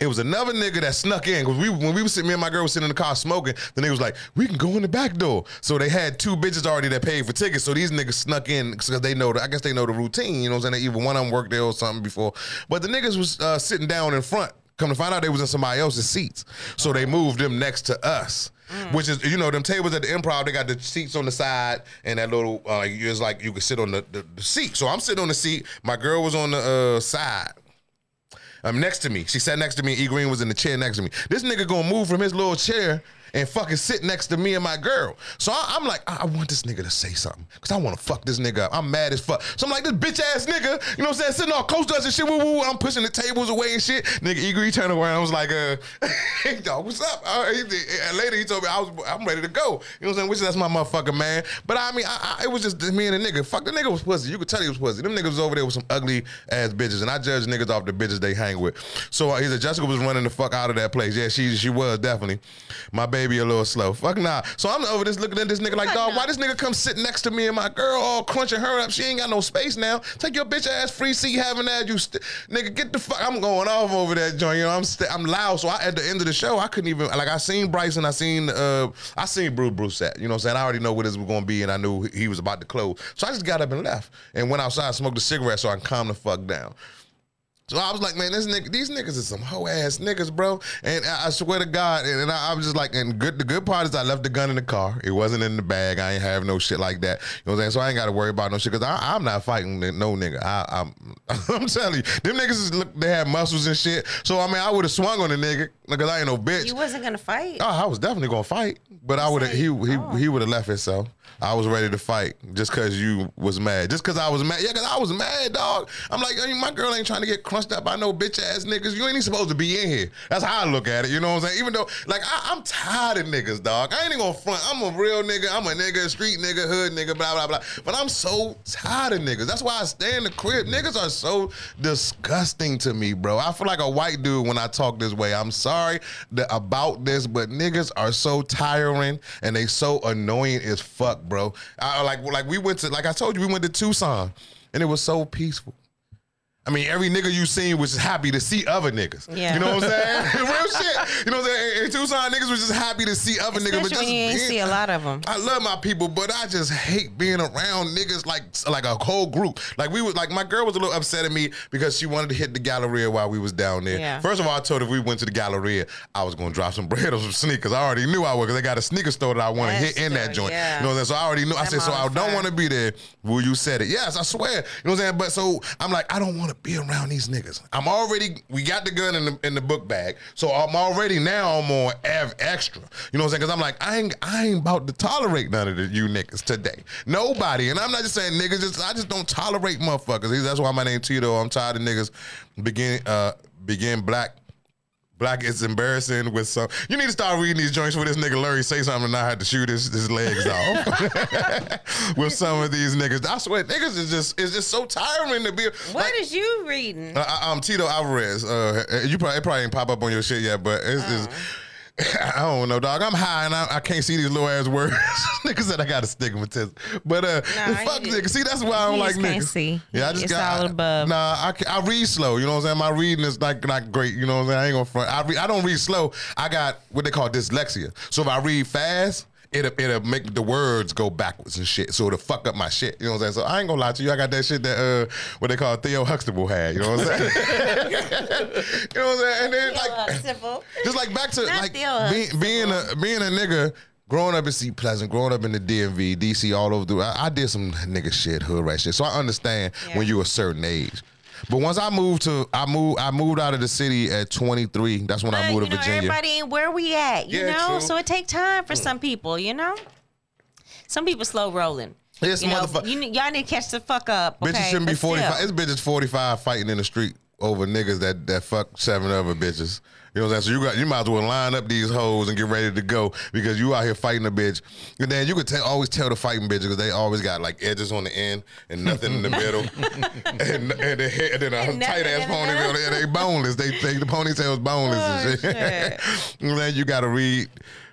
it was another nigga that snuck in because we when we was sitting, me and my girl was sitting in the car smoking. The nigga was like, "We can go in the back door." So they had two bitches already that paid for tickets. So these niggas snuck in because they know. The, I guess they know the routine. You know what I'm saying? Either one of them worked there or something before. But the niggas was uh, sitting down in front. Come to find out, they was in somebody else's seats, so they moved them next to us. Which is, you know, them tables at the improv, they got the seats on the side and that little, uh, it's like you could sit on the, the, the seat. So I'm sitting on the seat. My girl was on the uh, side. Um, next to me. She sat next to me. E Green was in the chair next to me. This nigga gonna move from his little chair and fucking sit next to me and my girl. So I, am like, I, I want this nigga to say something. Cause I wanna fuck this nigga up. I'm mad as fuck. So I'm like, this bitch ass nigga, you know what I'm saying? Sitting all close to us and shit. Woo, woo. I'm pushing the tables away and shit. Nigga E Green turned around. I was like, uh, hey dog, what's up? Uh, he, and later he told me I was I'm ready to go. You know what I'm saying? Which that's my motherfucking man. But I mean, I, I, it was just me and the nigga. Fuck the nigga was pussy. You could tell he was pussy. Them niggas was over there with some ugly ass bitches. And I judge niggas off the bitches they hang with. So uh, he said Jessica was running the fuck out of that place. Yeah, she she was definitely. My baby a little slow. Fuck nah. So I'm over this looking at this nigga like, dog, why this nigga come sit next to me and my girl all crunching her up? She ain't got no space now. Take your bitch ass free seat having that. You st- nigga, get the fuck. I'm going off over that joint. You know, I'm st- I'm loud. So I, at the end of the show, I couldn't even like I seen Bryson, I seen uh I seen Bruce Brusette. You know what I'm saying? I already know what this was gonna be, and I knew he was about to close. So I just got up and left and went outside, smoked a cigarette so I can calm the fuck down. So I was like, man, this nigga, these niggas is some hoe ass niggas, bro. And I, I swear to God, and, and I, I was just like, and good. The good part is I left the gun in the car. It wasn't in the bag. I ain't have no shit like that. You know what I'm saying? So I ain't got to worry about no shit because I'm not fighting no nigga. I, I'm, I'm telling you, them niggas is they have muscles and shit. So I mean, I would have swung on the nigga because I ain't no bitch. You wasn't gonna fight. Oh, I was definitely gonna fight, but I would have. He he Oh. he would have left himself. I was ready to fight just cause you was mad. Just cause I was mad. Yeah, cause I was mad, dog. I'm like, my girl ain't trying to get crunched up by no bitch ass niggas. You ain't even supposed to be in here. That's how I look at it. You know what I'm saying? Even though, like, I, I'm tired of niggas, dog. I ain't even gonna front. I'm a real nigga. I'm a nigga, street nigga, hood nigga, blah blah blah. But I'm so tired of niggas. That's why I stay in the crib. Niggas are so disgusting to me, bro. I feel like a white dude when I talk this way. I'm sorry that, about this, but niggas are so tiring and they so annoying as fuck, bro. I, like like we went to like I told you we went to Tucson and it was so peaceful. I mean, every nigga you seen was just happy to see other niggas. Yeah. You know what I'm saying? Real shit. You know what I'm saying? In Tucson, niggas was just happy to see other niggas. But just when you being- see a lot of them. I love my people, but I just hate being around niggas like like a whole group. Like we was like my girl was a little upset at me because she wanted to hit the Galleria while we was down there. Yeah. First of all, I told her if we went to the Galleria, I was gonna drop some bread or some sneakers. I already knew I would because they got a sneaker store that I want to hit in that joint. yeah. You know what I'm saying? So I already knew. I said, so I don't want to be there. Will you said it? Yes, I swear. You know what I'm saying? But so I'm like, I don't want to be around these niggas. I'm already. We got the gun in the in the book bag, so I'm already now I'm on Ev extra. You know what I'm saying? Because I'm like, I ain't I ain't about to tolerate none of the, you niggas today. Nobody, and I'm not just saying niggas. Just I just don't tolerate motherfuckers. That's why my name Tito. I'm tired of niggas begin uh begin black. Black is embarrassing with some. You need to start reading these joints where this nigga Larry say something and I had to shoot his, his legs off. with some of these niggas, I swear, niggas is just is just so tiring to be. What like, is you reading? uh, I'm Tito Alvarez. Uh, you probably it probably ain't pop up on your shit yet, but it's just. I don't know, dog. I'm high and I, I can't see these little ass words. niggas said I got astigmatism, but uh, Nah, fuck niggas. See, that's why I don't like niggas. can't see. Yeah, I just It's got all above. Nah, I, I read slow. You know what I'm saying? My reading is like not great. You know what I'm saying? I ain't gonna front. I read, I don't read slow. I got what they call dyslexia. So if I read fast. It'll, it'll make the words go backwards and shit, so it'll fuck up my shit. You know what I'm saying? So I ain't gonna lie to you. I got that shit that uh, what they call Theo Huxtable had. You know what I'm saying? you know what I'm saying? And then like, Simple. just like back to Not like Theo being, being a being a nigga. Growing up in Seat Pleasant, growing up in the DMV, DC, all over. The, I, I did some nigga shit, hood rat shit. So I understand Yeah. when you're a certain age. But once I moved to, I moved, I moved out of the city at 23. That's when I uh, moved you to know, Virginia. everybody ain't where we at, you Yeah, know? true. So it take time for mm. some people, you know? Some people slow rolling. Yes, you know, motherfucker. you, y'all need to catch the fuck up. Bitches okay? shouldn't be But still. 45. It's bitches 45 fighting in the street over niggas that that fuck seven other bitches. You know what I'm saying? So you got you might as well line up these hoes and get ready to go because you out here fighting a bitch. And then you could tell, always tell the fighting bitches because they always got like edges on the end and nothing in the middle, and and, the head, and then a tight ass nothing in the ponytail. And they boneless. They think the ponytail's boneless Oh, and shit. and then you gotta read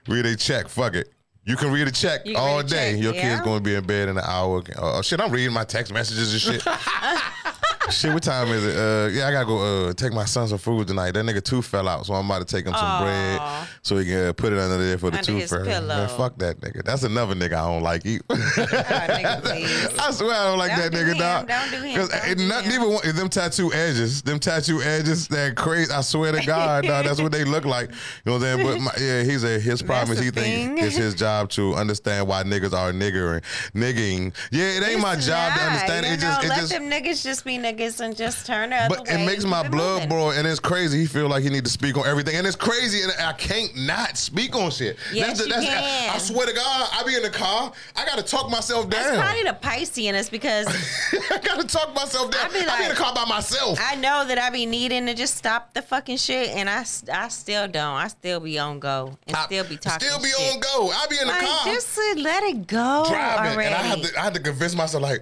read a check. Fuck it. You can read a check all day. check, Your yeah. kid's gonna be in bed in an hour. Oh shit! I'm reading my text messages and shit. Shit, what time is it? Uh, yeah, I gotta go uh, take my son some food tonight. That nigga tooth fell out, so I'm about to take him some Aw. bread so he can uh, put it under there for the Under tooth his fairy. pillow. Man, fuck that nigga. That's another nigga I don't like. Nigga, please. I swear I don't like Don't that do nigga, him. dog. Don't do him. Because Don't do not him. even one, them tattoo edges, them tattoo edges, that crazy. I swear to God, dog, that's what they look like. You know what I'm saying? But my, yeah, he's a his problem is the he thing. thinks it's his job to understand why niggas are niggering, nigging. Yeah, it ain't my It's job to not. understand. You It just, it let just. them niggas just be niggas and just turn the other But way. it makes my blood moving. boil, and it's crazy. He feel like he need to speak on everything, and it's crazy, and I can't not speak on shit. Yes, you I, can. I swear to God, I be in the car, I gotta talk myself That's down. probably the Pisces in because I gotta talk myself down. I be I be in the car by myself. I know that I be needing to just stop the fucking shit, and I, I still don't. I still be on go and I still be talking. Still be shit. on go. I be in the Like, car just let it go driving, already. and I had to I had to convince myself like,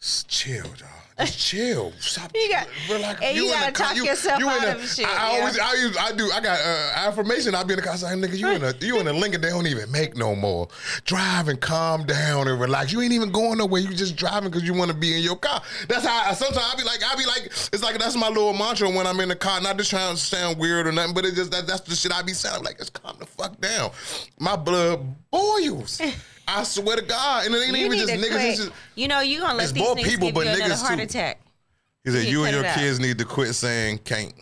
"S- chill, dog. Just chill. Stop. You got- relax. and you in the gotta car. talk yourself in out the- of shit, I, I yeah. always I use I do I got uh, affirmation. I be in the car saying, "Nigga, you in a you in a Lincoln they don't even make no more. Drive and calm down and relax. You ain't even going nowhere. You just driving because you want to be in your car. That's how I, sometimes I be like I be like it's like that's my little mantra when I'm in the car. Not just trying to sound weird or nothing, but it just that, that's the shit I be saying. I'm like, just calm the fuck down. My blood boils. I swear to God, and it ain't you even just niggas. It's just, you know you gonna let these niggas people, give but you another heart too. attack. he said you and your it out. kids need to quit saying can't.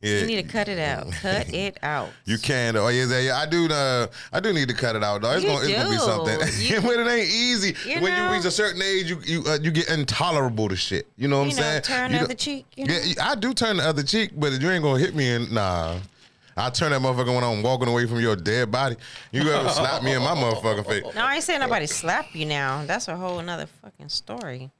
Yeah, You need to cut it out. Cut it out. You can. Oh, yeah, yeah, I do. Uh, I do need to cut it out though. It's gonna, it's gonna be something. You- but it ain't easy. You when know? you reach a certain age, you you uh, you get intolerable to shit. You know what You I'm know, saying? turn the other cheek. You know? Yeah, I do turn the other cheek, but you ain't gonna hit me in nah. I turn that motherfucker when I'm walking away from your dead body. You ever slap me in my motherfucking face? No, I ain't saying nobody slap you now. That's a whole another fucking story.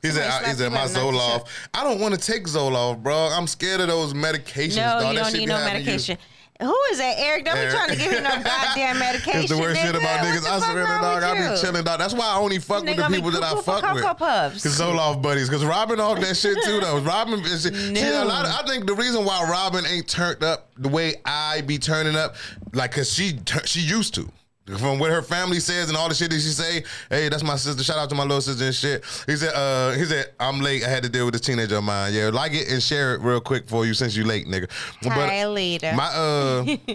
He said, Somebody I, he said, my better Zoloft. I don't want to take Zoloft, bro. I'm scared of those medications. No, dog. you That don't shit need be no having you- medication. Who is that, Eric? Don't Eric. be trying to give me no goddamn medication. It's the worst shit about niggas. I swear to dog, I be chilling, dog. That's why I only fuck with the people that I fuck with. Puffs. Cause Zoloft buddies. Cause Robin off that shit too though. Robin is she, she a lot of, I think the reason why Robin ain't turned up the way I be turning up, like cause she she used to. From what her family says and all the shit that she say, hey, that's my sister. Shout out to my little sister and shit. He said, uh, he said, I'm late. I had to deal with this teenager of mine. Yeah, like it and share it real quick for you since you late, nigga. Hi, leader. My uh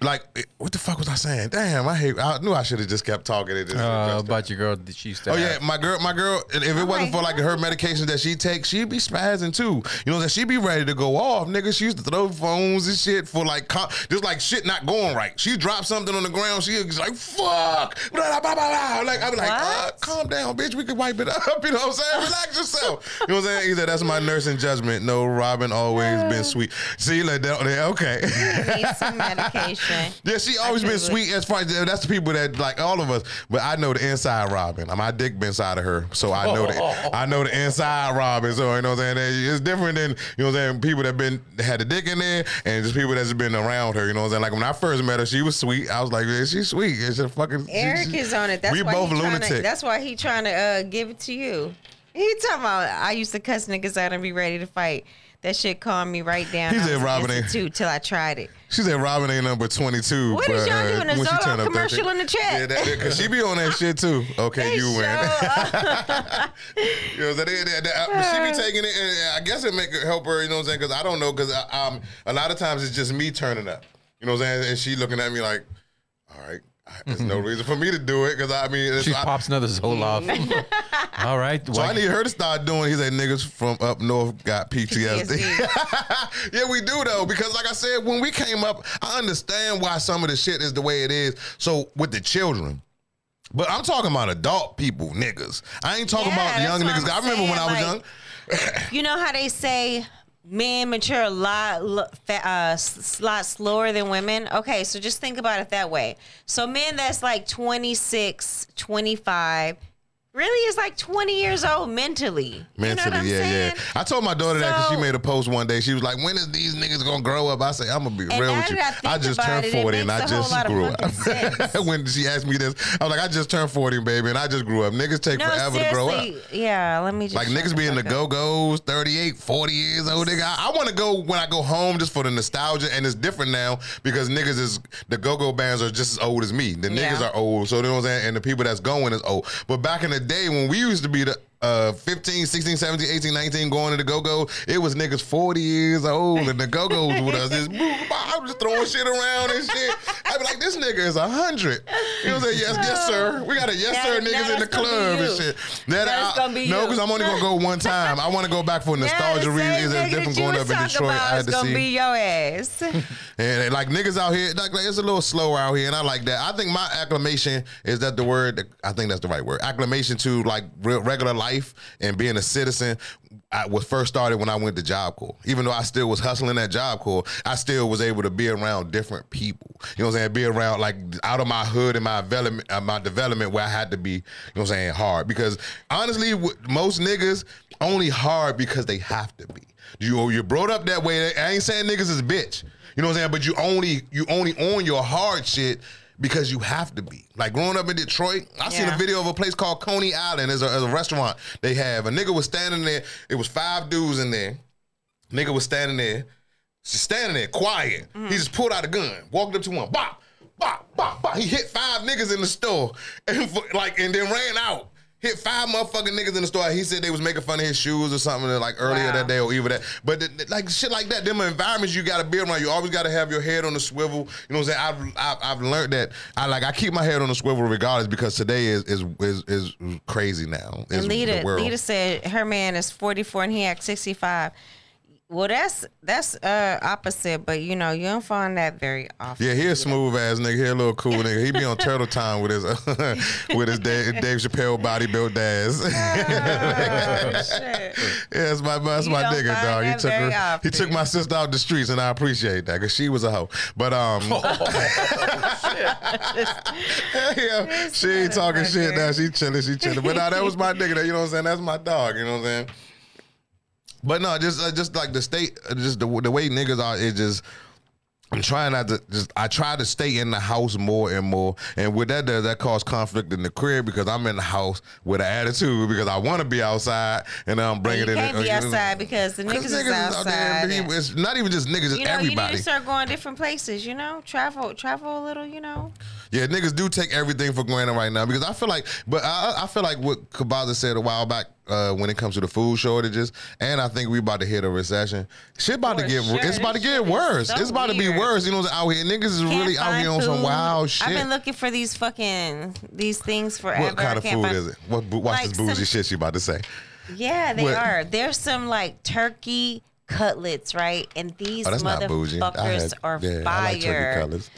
like what the fuck was I saying? Damn, I hate I knew I should have just kept talking and just Uh, about your girl that she used to Oh have. yeah, my girl, my girl. If it wasn't for like her medications that she takes, she'd be spazzing too. You know that she'd be ready to go off, nigga. She used to throw phones and shit for like, just like shit not going right. She dropped something on the ground. She was like, "Fuck," blah, blah, blah, blah. like I'd be like, uh, "Calm down, bitch. We can wipe it up." You know what I'm saying? Relax yourself. You know what I'm saying? He said, "That's my nursing judgment." No, Robin always been sweet. See, like that. Okay. Need some medication. Yeah, she always been sweet as far as that's the people that like all of us. But I know the inside Robin. My dick been inside of her, so I know the I know the inside Robin. So you know what I'm saying. It's different than you know what I'm saying. People that been had the dick in there, and just people that's been around her. You know what I'm saying. Like when I first met her, she was sweet. I was like, yeah, she's sweet. It's just fucking. Eric she- is on it. That's we why both lunatic. To, that's why he trying to uh, give it to you. He talking about I used to cuss niggas out and be ready to fight. That shit calmed me right down. He said Robin ain't- institute till I tried it. She said Robin ain't number 22. What is y'all uh, doing? A when she Zoloft turned up commercial in the chat? Yeah, that, cause she be on that shit too. Okay, you win. You know, so they, they, they, she be taking it, and I guess it make her help her. You know what I'm saying? Because I don't know. Because um, a lot of times it's just me turning up. You know what I'm saying? And she looking at me like, all right, there's no reason for me to do it. Because I mean, it's, She I, pops another Zoloft. All right. so I need her to start doing. He said niggas from up north got PTSD. yeah, we do though, because like I said, when we came up, I understand why some of the shit is the way it is. So with the children. But I'm talking about adult people, niggas. I ain't talking Yeah, about young niggas. I I'm remember when I was saying, young. you know how they say men mature a lot, uh, lot slower than women? Okay, so just think about it that way. So men that's like 26, 25, really is like 20 years old mentally. Mentally, you know yeah, saying? yeah. I told my daughter that because she made a post one day. She was like, "When is these niggas gonna grow up?" I say, "I'm gonna be And real with you. I I just turned it, it 40 and makes I just grew up." when she asked me this, I was like, "I just turned 40, baby, and I just grew up. Niggas take No, forever to grow up." Yeah, let me just Like niggas be in the go go's, 38, 40 years old. Nigga, I, I want to go when I go home just for the nostalgia, and it's different now because niggas is the go go bands are just as old as me. The Yeah. niggas are old, so you know what I'm saying. And the people that's going is old. But back in the day when we used to be the uh 15, 16, 17, 18, 19 going to the go-go. It was niggas 40 years old and the go-go's with us. Just, I was just throwing shit around and shit. I'd be like, this nigga is a hundred. What I'm saying? Yes, yes, sir. We got a yes, sir niggas in the that's gonna be club and shit. That That's I- gonna be no, because I'm only gonna go one time. I want to go back for nostalgia reasons. It's different going up in Detroit. I had to gonna see. be your ass. And like niggas out here, like, like, it's a little slower out here, and I like that. I think my acclamation is that the word. I think that's the right word. Acclamation to like real, regular life and being a citizen. I was first started when I went to Job Corps. Even though I still was hustling at Job Corps, I still was able to be around different people. You know what I'm saying? Be around like out of my hood and my development, uh, my development where I had to be. You know what I'm saying? Hard because honestly, most niggas only hard because they have to be. You you're brought up that way. I ain't saying niggas is bitch. You know what I'm saying? But you only you only on your hard shit because you have to be. Like growing up in Detroit, I seen a video of a place called Coney Island. as a, there's a restaurant they have. A nigga was standing there. It was five dudes in there. Nigga was standing there, just standing there, quiet. He mm-hmm. just pulled out a gun, walked up to one, bop, bop, bop, bop. He hit five niggas in the store, and for, like, and then ran out. Hit five motherfucking niggas in the store. He said they was making fun of his shoes or something like earlier Wow. that day or even that. But th- th- like shit like that, them environments you gotta be around. You always gotta have your head on the swivel. You know what I'm saying? I've I've, I've learned that I like I keep my head on the swivel regardless because today is is is, is crazy now. Is And the Lita. Lita said her man is 44 and he acts 65. Well, that's that's uh opposite, but you know you don't find that very often. Yeah, he a smooth ass nigga. He a little cool nigga. He be on Turtle Time with his with his Dave, Dave Chappelle body built ass. Oh, shit. yeah, that's my that's You my don't nigga, find dog. He took very her, he took my sister out the streets, and I appreciate that because she was a hoe. But um, yeah, she ain't talking shit now. She chilling, she chilling. But nah, that was my nigga. You know what I'm saying? That's my dog. You know what I'm saying? But no, just uh, just like the state, uh, just the the way niggas are, it just. I'm trying not to just. I try to stay in the house more and more, and with that does that cause conflict in the crib because I'm in the house with an attitude because I want to be outside and I'm You bringing it. can't in, be you outside because the 'cause niggas, is outside. and- It's not even just niggas, it's you know, you everybody. need to start going different places. You know, travel, travel a little. You know, Yeah, niggas do take everything for granted right now because I feel like, but I, I feel like what Kabaza said a while back uh, when it comes to the food shortages, and I think we about to hit a recession. Shit about to get, sure. it's about to get worse. so it's about to be worse. You know, out here niggas is Can't really out here on some food. wild shit. I've been looking for these fucking these things forever. what kind of food find- is it? What, watch Like this bougie some- shit she about to say. Yeah, they What? are. There's some like turkey cutlets, right? And these Oh, that's not bougie. I motherfuckers had, are yeah, fire. I like turkey cutlets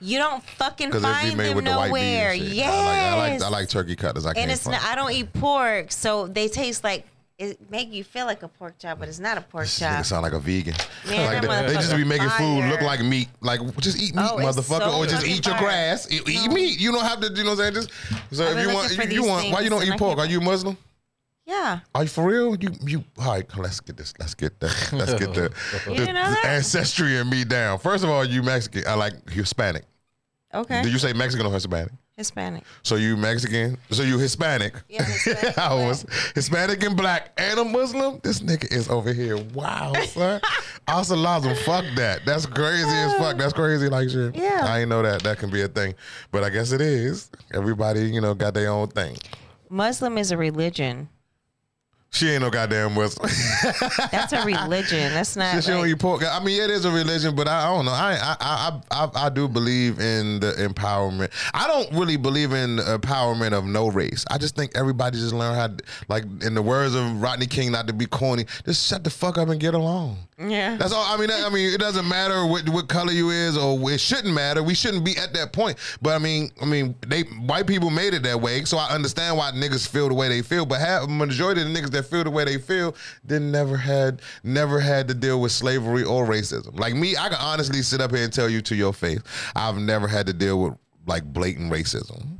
You don't fucking because they be find them the nowhere. and. Yes. I like, I like, I like turkey cutlets. I and can't it's not, I don't eat pork, so they taste like it make you feel like a pork chop, but it's not a pork This chop. nigga sound like a vegan. Man, like they, they just be making food look like meat. Like just eat meat, Oh, motherfucker, so or just eat your fire. grass. Eat, eat meat. You don't have to. You know what I'm saying? Just so I've if you want, you want. Why you don't eat pork? Are you Muslim? Yeah. Are you for real? You you. All right, let's get this. Let's get that. Let's get the, You the, didn't know that? the ancestry and me down. First of all, you Mexican. I like Hispanic. Okay. Did you say Mexican or Hispanic? Hispanic. So you Mexican? So you Hispanic? Yeah, Hispanic I was Hispanic and black and a Muslim. This nigga is over here. Wow, son. Assalamu, fuck that. That's crazy as fuck. That's crazy like shit. Yeah. I ain't know that that can be a thing, but I guess it is. Everybody, you know, got their own thing. Muslim is a religion. She ain't no goddamn Muslim. That's a religion. That's not. she don't eat pork. I mean, it is a religion, but I, I don't know. I, I I I I do believe in the empowerment. I don't really believe in the empowerment of no race. I just think everybody just learn how, to, like in the words of Rodney King, not to be corny, just shut the fuck up and get along. yeah. That's all. I mean, I mean, it doesn't matter what what color you is, or it shouldn't matter. We shouldn't be at that point. But I mean, I mean, they white people made it that way, so I understand why niggas feel the way they feel. But half majority of the niggas that feel the way they feel, they never had never had to deal with slavery or racism. Like me, I can honestly sit up here and tell you to your face, I've never had to deal with like blatant racism,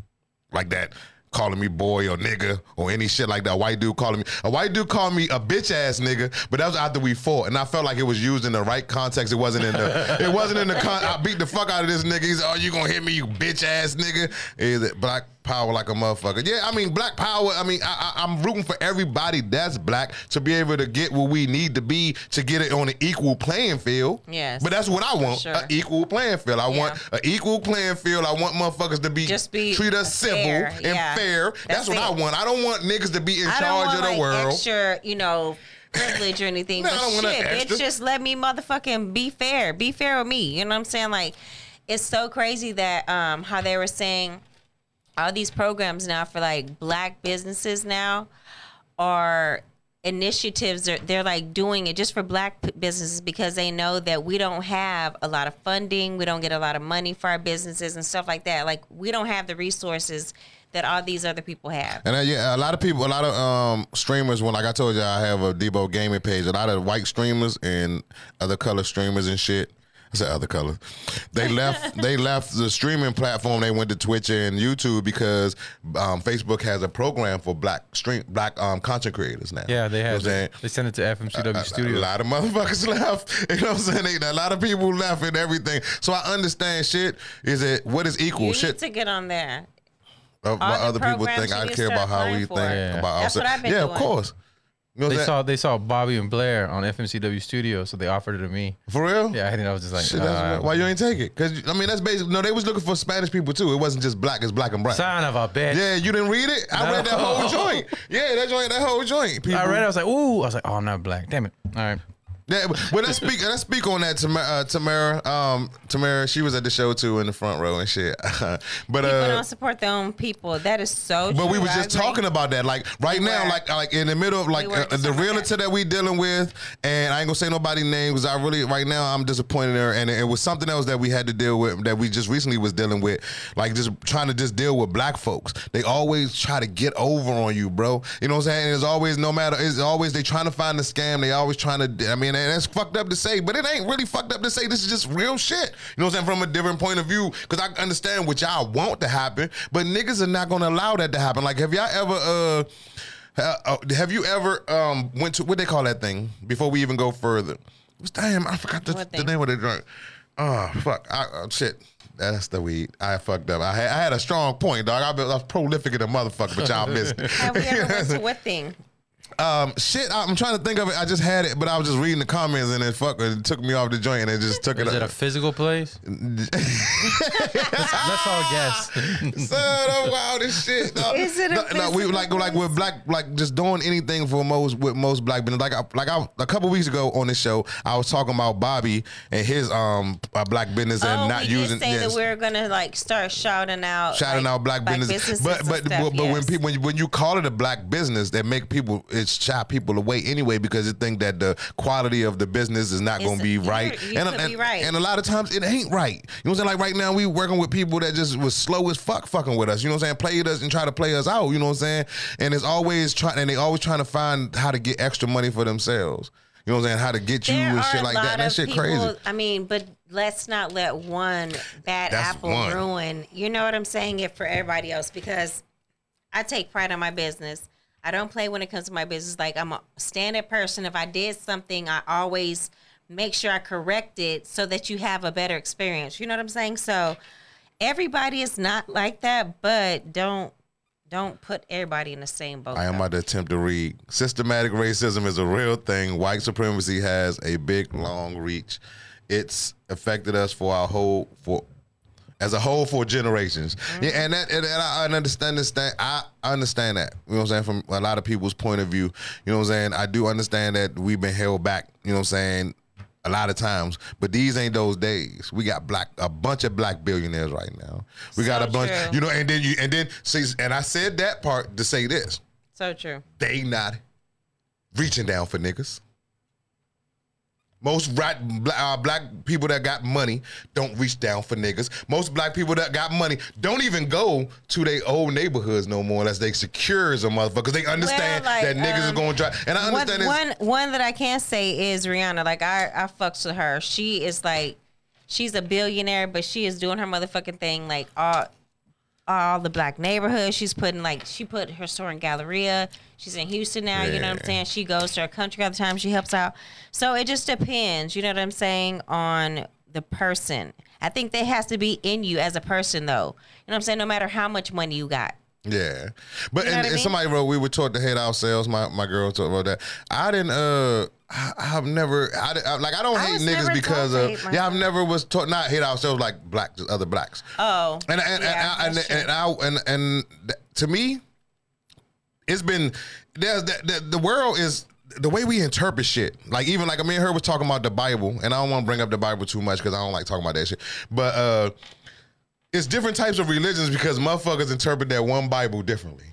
like that. Calling me boy or nigga or any shit like that. A white dude calling me a white dude called me a bitch ass nigga, but that was after we fought, and I felt like it was used in the right context. It wasn't in the it wasn't in the con. I beat the fuck out of this nigga. He's oh you gonna hit me you bitch ass nigga. Is it- But I power like a motherfucker. Yeah, I mean black power. I mean I, I, I'm rooting for everybody that's black to be able to get where we need to be to get it on an equal playing field. Yes, but that's what I want. sure. An equal playing field. I Yeah. want an equal playing field. I want motherfuckers to be Just be treat us civil and Yeah. fair. That's, That's what I want. I don't want niggas to be in I don't charge want of the like world. extra, you know, privilege or anything. No, but don't want no shit, bitch, just let me motherfucking be fair. Be fair with me. You know what I'm saying? Like, it's so crazy that um how they were saying all these programs now for like black businesses now are initiatives are they're like doing it just for black businesses because they know that we don't have a lot of funding we don't get a lot of money for our businesses and stuff like that like we don't have the resources that all these other people have And uh, yeah, a lot of people, a lot of um, streamers. When like I told you, I have a Debo gaming page. A lot of white streamers and other color streamers and shit. I said other colors. They left. they left the streaming platform. They went to Twitch and YouTube because um, Facebook has a program for black stream black um, content creators now. Yeah, they You know have. what I'm saying? they sent it to FMCW A- A, lot of motherfuckers left. You know what I'm saying? They- a lot of people left and everything. So I understand shit. Is it what is equal? you shit. need to get on there Uh, what the other people think I care about how we applying think. Yeah. about ourselves. what I've yeah, of course. You know They saw they saw Bobby and Blair on FMCW Studio, so they offered it to me. For real? Yeah, I think I was just like, Shit, uh, why you ain't take it? Cause I mean that's basically no. They was looking for Spanish people too. It wasn't just black. It's black and brown. son of a bitch. Yeah, you didn't read it. I read that whole joint. Yeah, that joint, that whole joint. People, I read it. I was like, ooh. I was like, oh, I'm not black. Damn it. All right. Yeah, well, let's speak. Let's speak on that. Tamara, uh, Tamara, um, Tamara, she was at the show too in the front row and shit. but people uh, don't support their own people that is so But we true. was I just agree. talking about that, like right We now, were. like like in the middle of like were uh, the realtor that we dealing with, and I ain't gonna say nobody name because I really right now I'm disappointed in her, and it was something else that we had to deal with that we just recently was dealing with, like just trying to just deal with black folks. They always try to get over on you, bro. You know what I'm saying? It's always no matter. It's always they trying to find the scam. They always trying to. I mean, and that's fucked up to say, but it ain't really fucked up to say. This is just real shit. You know what I'm saying? From a different point of view, because I understand what y'all want to happen, but niggas are not gonna allow that to happen. Like, have y'all ever? uh uh, have you ever um went to what they call that thing before we even go further? What's damn? I forgot the, the name of the drink. Oh fuck! I, uh, shit. That's the weed. I fucked up. I had, I had a strong point, dog. I, was prolific in the motherfucker, but y'all missed it. Have we ever went to what thing? Um, shit. I'm trying to think of it. I just had it, but I was just reading the comments and it fuck it took me off the joint and it just took it. Is it a physical place? Let's all guess. Son of wild as shit. No, Is it a no, no, we physical like like with black like just doing anything for most with most black men. Like I, like I, a couple weeks ago on this show, I was talking about Bobby and his um uh, black business and oh, not we using did you say yes, that we are gonna like start shouting out, shouting like, out black, business. businesses But and but stuff, but, but when people when you, when you call it a black business, that make people it shy people away anyway because they think that the quality of the business is not going to be right. you and, and, be right. and a lot of times it ain't right. You know what I'm saying? Like right now we working with people that just was slow as fuck fucking with us. You know what I'm saying? Played us and try to play us out. You know what I'm saying? And it's always trying and they always trying to find how to get extra money for themselves. You know what I'm saying? How to get you there and shit like that. And that shit people, crazy. I mean, but let's not let one bad That's apple one. ruin. You know what I'm saying? It for everybody else because I take pride in my business. I don't play when it comes to my business. Like I'm a standard person. If I did something, I always make sure I correct it so that you have a better experience. You know what I'm saying? So everybody is not like that, but don't don't put everybody in the same boat. I am about to attempt to read. Systematic racism is a real thing. White supremacy has a big, long reach. It's affected us for our whole for as a whole for generations. Mm-hmm. Yeah, and that and, and I understand this thing. I understand that. You know what I'm saying? From a lot of people's point of view. You know what I'm saying? I do understand that we've been held back, you know what I'm saying? A lot of times, but these ain't those days. We got black a bunch of black billionaires right now. We got a bunch, true. you know, and then you and then see, and I said that part to say this so true. they not reaching down for niggas. Most black, uh, black people that got money don't reach down for niggas. Most black people that got money don't even go to their old neighborhoods no more unless they secure as a motherfucker. Because they understand Well, like, that niggas is um, going to try. And I One, understand this. one one that I can say is Rihanna. Like I I fucks with her. She is like she's a billionaire, but she is doing her motherfucking thing like all all the black neighborhoods. She's putting like she put her store in Galleria. She's in Houston now. You know what I'm saying? She goes to her country all the time. She helps out. So it just depends. You know what I'm saying on the person. I think that has to be in you as a person, though. You know what I'm saying? No matter how much money you got. Yeah, but You know and, I and somebody wrote we were taught to hate ourselves. My my girl talked about that. I didn't. Uh, I, I've never. I, I- like. I don't I hate niggas because of. Yeah, I've never was taught not hate ourselves like black just other blacks. Oh. And and yeah, and, and, and, I, and and to me, it's been there's the, the, the world is the way we interpret shit. Like even like me and her was talking about the Bible, and I don't want to bring up the Bible too much because I don't like talking about that shit. But uh it's different types of religions because motherfuckers interpret that one Bible differently.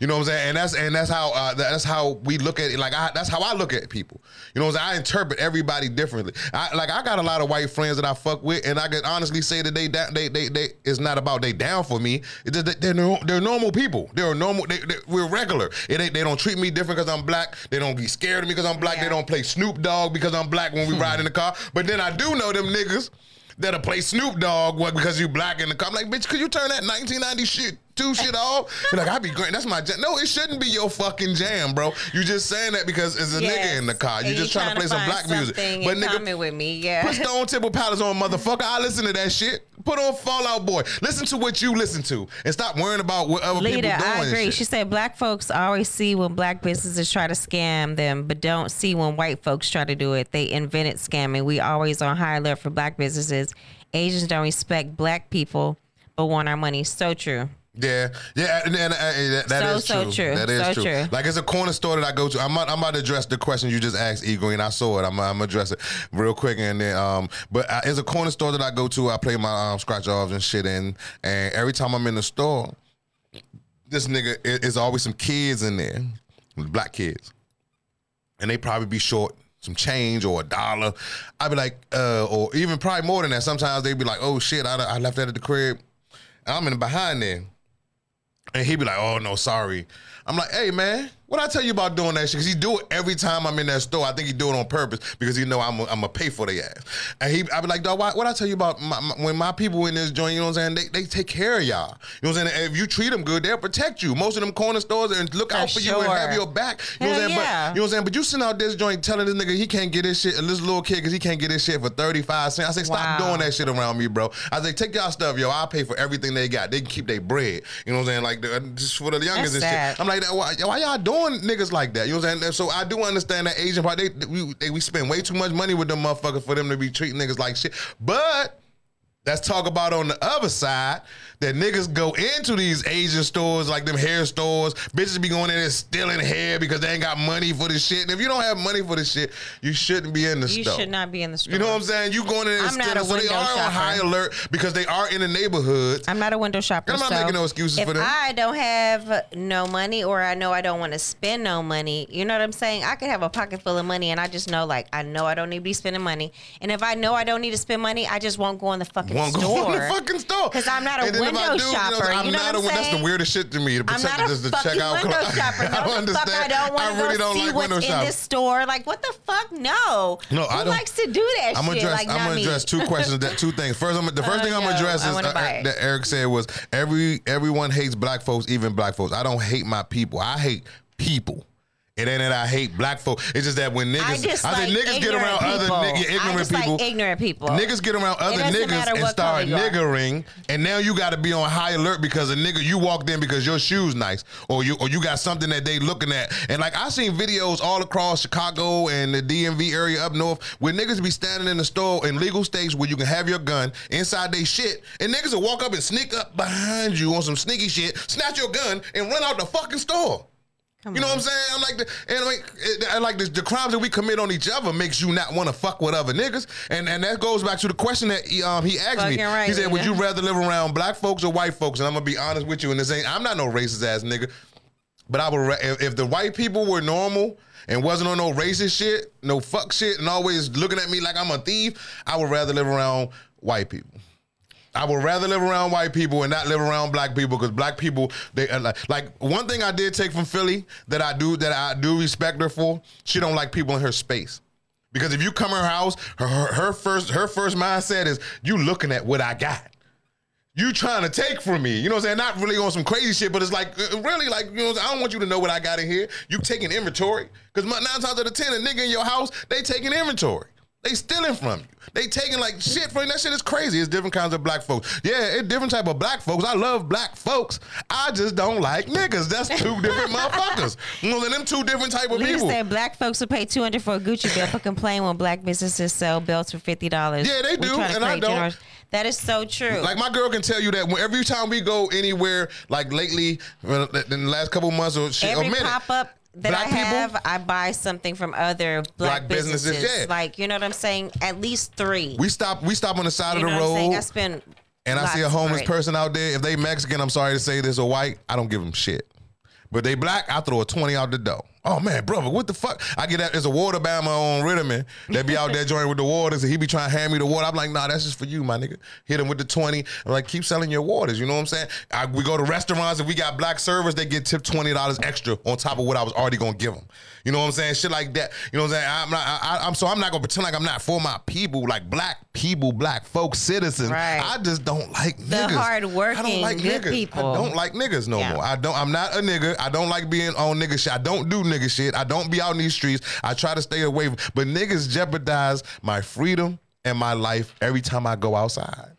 You know what I'm saying? And that's and that's how uh, that's how we look at it. Like I, that's how I look at people. You know what I'm saying? I interpret everybody differently. I, like I got a lot of white friends that I fuck with, and I can honestly say that they they they, they it's not about they down for me. It's just they're they're normal people. They're normal. They, they, we're regular. It ain't, they don't treat me different because I'm black. They don't be scared of me because I'm black. They don't play Snoop Dogg because I'm black when we ride in the car. But then I do know them niggas that'll play Snoop Dogg what, because you black in the car. I'm like, bitch, could you turn that 1990 shit? Two shit off. You're like, I be great. That's my jam. No, it shouldn't be your fucking jam, bro. You just saying that because it's a nigga in the car. You And just you trying to play some black music. But nigga, with me, yeah. Put Stone Temple Pilots on, motherfucker. I listen to that shit. Put on Fall Out Boy. Listen to what you listen to, and stop worrying about what other Leader, people doing. I agree. She said black folks always see when black businesses try to scam them, but don't see when white folks try to do it. They invented scamming. We always on high alert for black businesses. Asians don't respect black people, but want our money. So true. Yeah, yeah, and, and, uh, that, that So, is so true. true. That is So true. true. Like it's a corner store that I go to. I'm about, I'm about to address the question you just asked, Eagle, and I saw it. I'm, I'm gonna address it real quick, and then um, but uh, it's a corner store that I go to. I play my um, scratch offs and shit in, and every time I'm in the store, this nigga is is always some kids in there, black kids, and they probably be short some change or a dollar. I'd be like, uh, or even probably more than that. Sometimes they'd be like, oh shit, I, I left that at the crib. And I'm in the behind there. And he'd be like, oh no, sorry. I'm like, hey man, what I tell you about doing that shit? Cause he do it every time I'm in that store. I think he do it on purpose because he know I'm I'm gonna pay for the ass. And he, I be like, dog, why, what I tell you about my, my- when my people in this joint? You know what I'm saying? They, they take care of y'all. You know what I'm saying? If you treat them good, they'll protect you. Most of them corner stores and look out for you and have your back. You know what I'm saying? yeah. But you know what I'm saying? But you sitting out this joint telling this nigga he can't get his shit, and this little kid, cause he can't get his shit for 35 cents. I say, stop Wow. doing that shit around me, bro. I say, take y'all stuff, yo. I'll pay for everything they got. They can keep their bread. You know what I'm saying? Like the- just for the youngest and That's shit. I'm like, why, why y'all doing niggas like that? You know what I'm saying? So I do understand that Asian part. They, we, they, we spend way too much money with them motherfuckers for them to be treating niggas like shit. But Let's talk about on the other side that niggas go into these Asian stores like them hair stores. Bitches be going in there stealing hair because they ain't got money for this shit. And if you don't have money for this shit, you shouldn't be in the You store. You should not be in the store. You know what I'm saying? You going in there and I'm not stealing. a So they are on high alert because they are in the neighborhoods. I'm not a window shopper. I'm not so making no excuses for them. I don't have no money or I know I don't want to spend no money, you know what I'm saying? I could have a pocket full of money and I just know, like, I know I don't need to be spending money. And if I know I don't need to spend money, I just won't go in the fucking Won't go in the fucking store 'Cause I'm not a And then if I window do, shopper, I'm you know not a, That's the weirdest shit to me. To I'm protect not a just fucking check out window shopper. No, I the understand. fuck I don't want to really go see like what's in this store. Like, what the fuck? No. No, Who I don't- likes to do that I'm gonna shit? address. like, I'm gonna address two questions. That two things. First, I'm, the first Oh, thing I'm gonna address is uh, that Eric said was every everyone hates black folks, even black folks. I don't hate my people. I hate people. It ain't that I hate black folk. It's just that when niggas, I just say like niggas get around other people. niggas, I ignorant just people. like ignorant people. Niggas get around other niggas and start color you are. niggering, and now you got to be on high alert because a nigga you walked in because your shoes nice, or you or you got something that they looking at. And like I seen videos all across Chicago and the DMV area up north where niggas be standing in the store in legal states where you can have your gun inside they shit, and niggas will walk up and sneak up behind you on some sneaky shit, snatch your gun, and run out the fucking store. Come You know on. what I'm saying? I'm like, the, and like, and like the, the crimes that we commit on each other makes you not want to fuck with other niggas, and and that goes back to the question that he, um he asked me. Right, he said, "Would you rather live around black folks or white folks?" And I'm gonna be honest with you, and this ain't I'm not no racist ass nigga, but I would if, if the white people were normal and wasn't on no racist shit, no fuck shit, and always looking at me like I'm a thief, I would rather live around white people. I would rather live around white people and not live around black people because black people they are like, like one thing I did take from Philly that I do that I do respect her for. She don't like people in her space because if you come her house, her, her her first her first mindset is you looking at what I got. You trying to take from me, you know what I'm saying? Not really on some crazy shit, but it's like uh, really like you know. I don't want you to know what I got in here. You taking inventory because nine times out of ten, a nigga in your house they taking inventory. They stealing from you. They taking like shit from you. That shit is crazy. It's different kinds of black folks. Yeah, it's different type of black folks. I love black folks. I just don't like niggas. That's two different motherfuckers. You know, them two different type of Lisa people. said black folks will pay two hundred for a Gucci belt, but complain when black businesses sell belts for fifty dollars. Yeah, they do, and I don't. That is so true. Like my girl can tell you that when, every time we go anywhere, like lately, uh, in the last couple months or shit, Every pop up that black I people- have, I buy something from other black, Black businesses, businesses. yeah. Like you know what I'm saying? At least three. we stop, we stop on the side you of the saying? I road, spend. and I see a homeless person out there. If they Mexican, I'm sorry to say this, or white, I don't give them shit. But they black, I throw a twenty out the door. Oh man, brother, what the fuck? I get that there's a water bammer on Ritterman that be out there joining with the waters, and he be trying to hand me the water. I'm like, nah, that's just for you, my nigga. Hit him with the twenty. I'm like, keep selling your waters. You know what I'm saying? I, we go to restaurants and we got black servers. They get tipped twenty dollars extra on top of what I was already gonna give them. You know what I'm saying? Shit like that. You know what I'm saying? I'm not. I, I- I'm so I'm not gonna pretend like I'm not for my people, like black people, black folks, citizens. Right. I just don't like The niggas. I hardworking, don't like good niggas. people. I don't like niggas no Yeah. more. I don't. I'm not a nigga. I don't like being on nigga shit. I don't do nigga shit. I don't be out in these streets. I try to stay away. From, but niggas jeopardize my freedom and my life every time I go outside.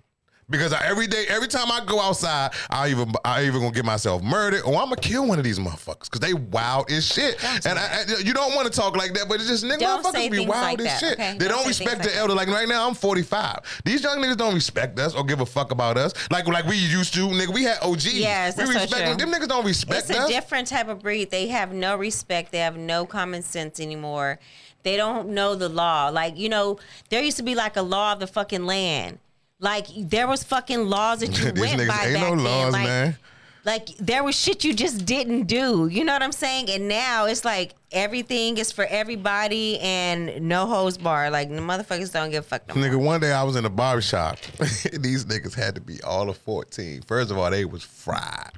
Because I, every day, every time I go outside, I even I even gonna get myself murdered, oh, or I'm gonna kill one of these motherfuckers because they wild as shit. and I, I- you don't want to talk like that, but it's just nigga Don't motherfuckers be wild like as that, shit. okay? They Don't don't, respect like the that. elder. Like right now, I'm 45. These young niggas don't respect us or give a fuck about us. Like like we used to, nigga. We had OGs. Yes, we that's so respect them. true. Them niggas don't respect us. It's a us. different type of breed. They have no respect. They have no common sense anymore. They don't know the law. Like, you know, there used to be like a law of the fucking land. Like there was fucking laws that you went by ain't back no then. laws, like, man. like there was shit you just didn't do. You know what I'm saying? And now it's like everything is for everybody and no hose bar. Like the motherfuckers don't give a fuck no more. Nigga, one day I was in a barbershop. These niggas had to be all of 14. First of all, they was fried.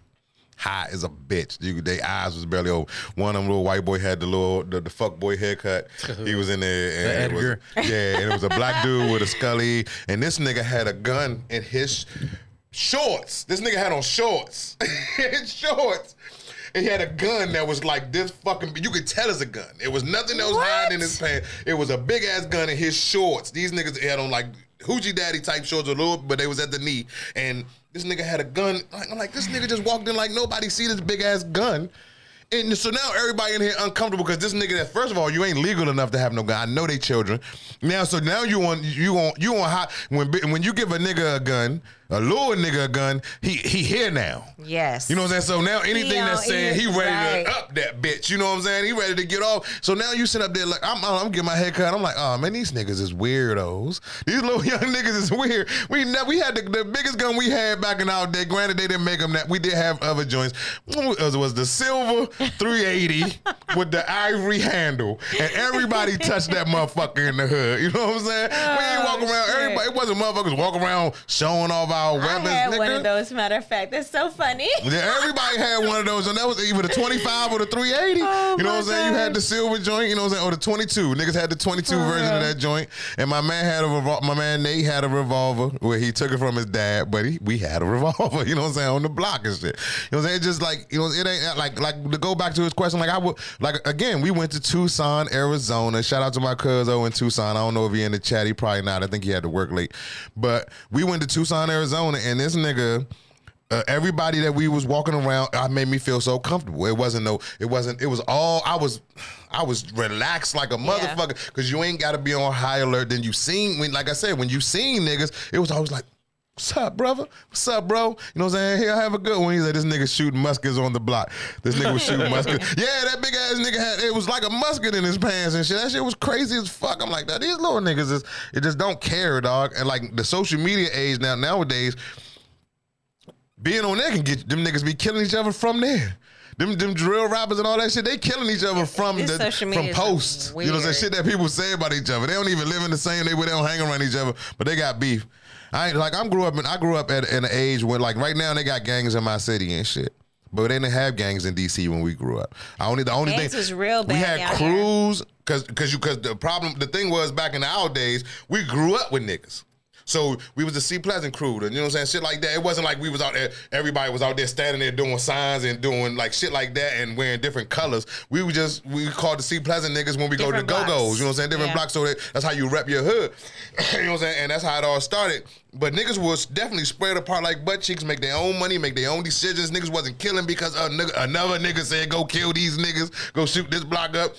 High as a bitch. You, they eyes was barely open. One of them little white boy had the little the, the fuck boy haircut. He was in there and The it was, yeah, and it was a black dude with a scully. And this nigga had a gun in his shorts. This nigga had on shorts. his shorts. And he had a gun that was like this fucking. You could tell it's a gun. It was nothing that was What? hiding in his pants. It was a big ass gun in his shorts. These niggas had on like hoochie daddy type shorts a little, but they was at the knee. And this nigga had a gun. Like, I'm like, this nigga just walked in like nobody see this big ass gun. And so now everybody in here uncomfortable because this nigga that first of all you ain't legal enough to have no gun. I know they children. Now so now you want you want you want hot when when you give a nigga a gun, a little nigga a gun, he he here now. Yes. You know what I'm saying? So now anything that's saying he ready right. to up that bitch. You know what I'm saying? He ready to get off. So now you sit up there like I'm I'm getting my hair cut. I'm like, oh man, these niggas is weirdos. These little young niggas is weird. We never we had the, the biggest gun we had back in our day. Granted, they didn't make them that. We did have other joints. It was the silver 380 with the ivory handle, and everybody touched that motherfucker in the hood. You know what I'm saying? we ain't walk Oh, around. shit. Everybody. It wasn't motherfuckers walk around showing off our I weapons. had nigga. one of those. Matter of fact, that's so funny. Yeah, everybody had one of those, and that was either the 25 or the 380. Oh, you know what I'm saying? You had the silver joint, you know what I'm saying, or the 22. Niggas had the 22 For version of that joint, and my man had a revol- my man Nate had a revolver where he took it from his dad, but he, we had a revolver. You know what I'm saying on the block and shit. You know what I'm saying? It's just like you know, it ain't like like to go back to his question. Like I would like again, we went to Tucson, Arizona. Shout out to my cousin in Tucson. I don't know if he in the chat. He probably not. I think he had to work late, but we went to Tucson, Arizona, and this nigga uh, everybody that we was walking around, I made me feel so comfortable. It wasn't no, it wasn't. It was all I was. I was relaxed like a motherfucker because you ain't got to be on high alert. Then you seen when, like I said, when you seen niggas, it was always like. What's up, brother? What's up, bro? You know what I'm saying? Here, I have a good one. He said, this nigga shooting muskets on the block. This nigga was shooting muskets. Yeah, that big ass nigga had, it was like a musket in his pants and shit. That shit was crazy as fuck. I'm like, that these little niggas is, it just don't care, dog. And like the social media age now, nowadays, being on there can get them niggas be killing each other from there. Them them drill rappers and all that shit, they killing each other from this the from posts. You know what I'm saying? Shit that people say about each other. They don't even live in the same neighborhood. They don't hang around each other, but they got beef. I like I'm grew up in I grew up at, in an age where like right now they got gangs in my city and shit. But they didn't have gangs in DC when we grew up. I only the only Gangs thing was real bad. we had crews because because you because the problem the thing was back in our days we grew up with niggas. So we was the Seat Pleasant crew, and you know what I'm saying? Shit like that. It wasn't like we was out there, everybody was out there standing there doing signs and doing like shit like that and wearing different colors. We were just, we called the Seat Pleasant niggas when we go to the Go-Go's, you know what I'm saying? Different Yeah. blocks, so that, that's how you rep your hood. you know what I'm saying? And that's how it all started. But niggas was definitely spread apart like butt cheeks, make their own money, make their own decisions. Niggas wasn't killing because a nigga, another nigga said, go kill these niggas, go shoot this block up.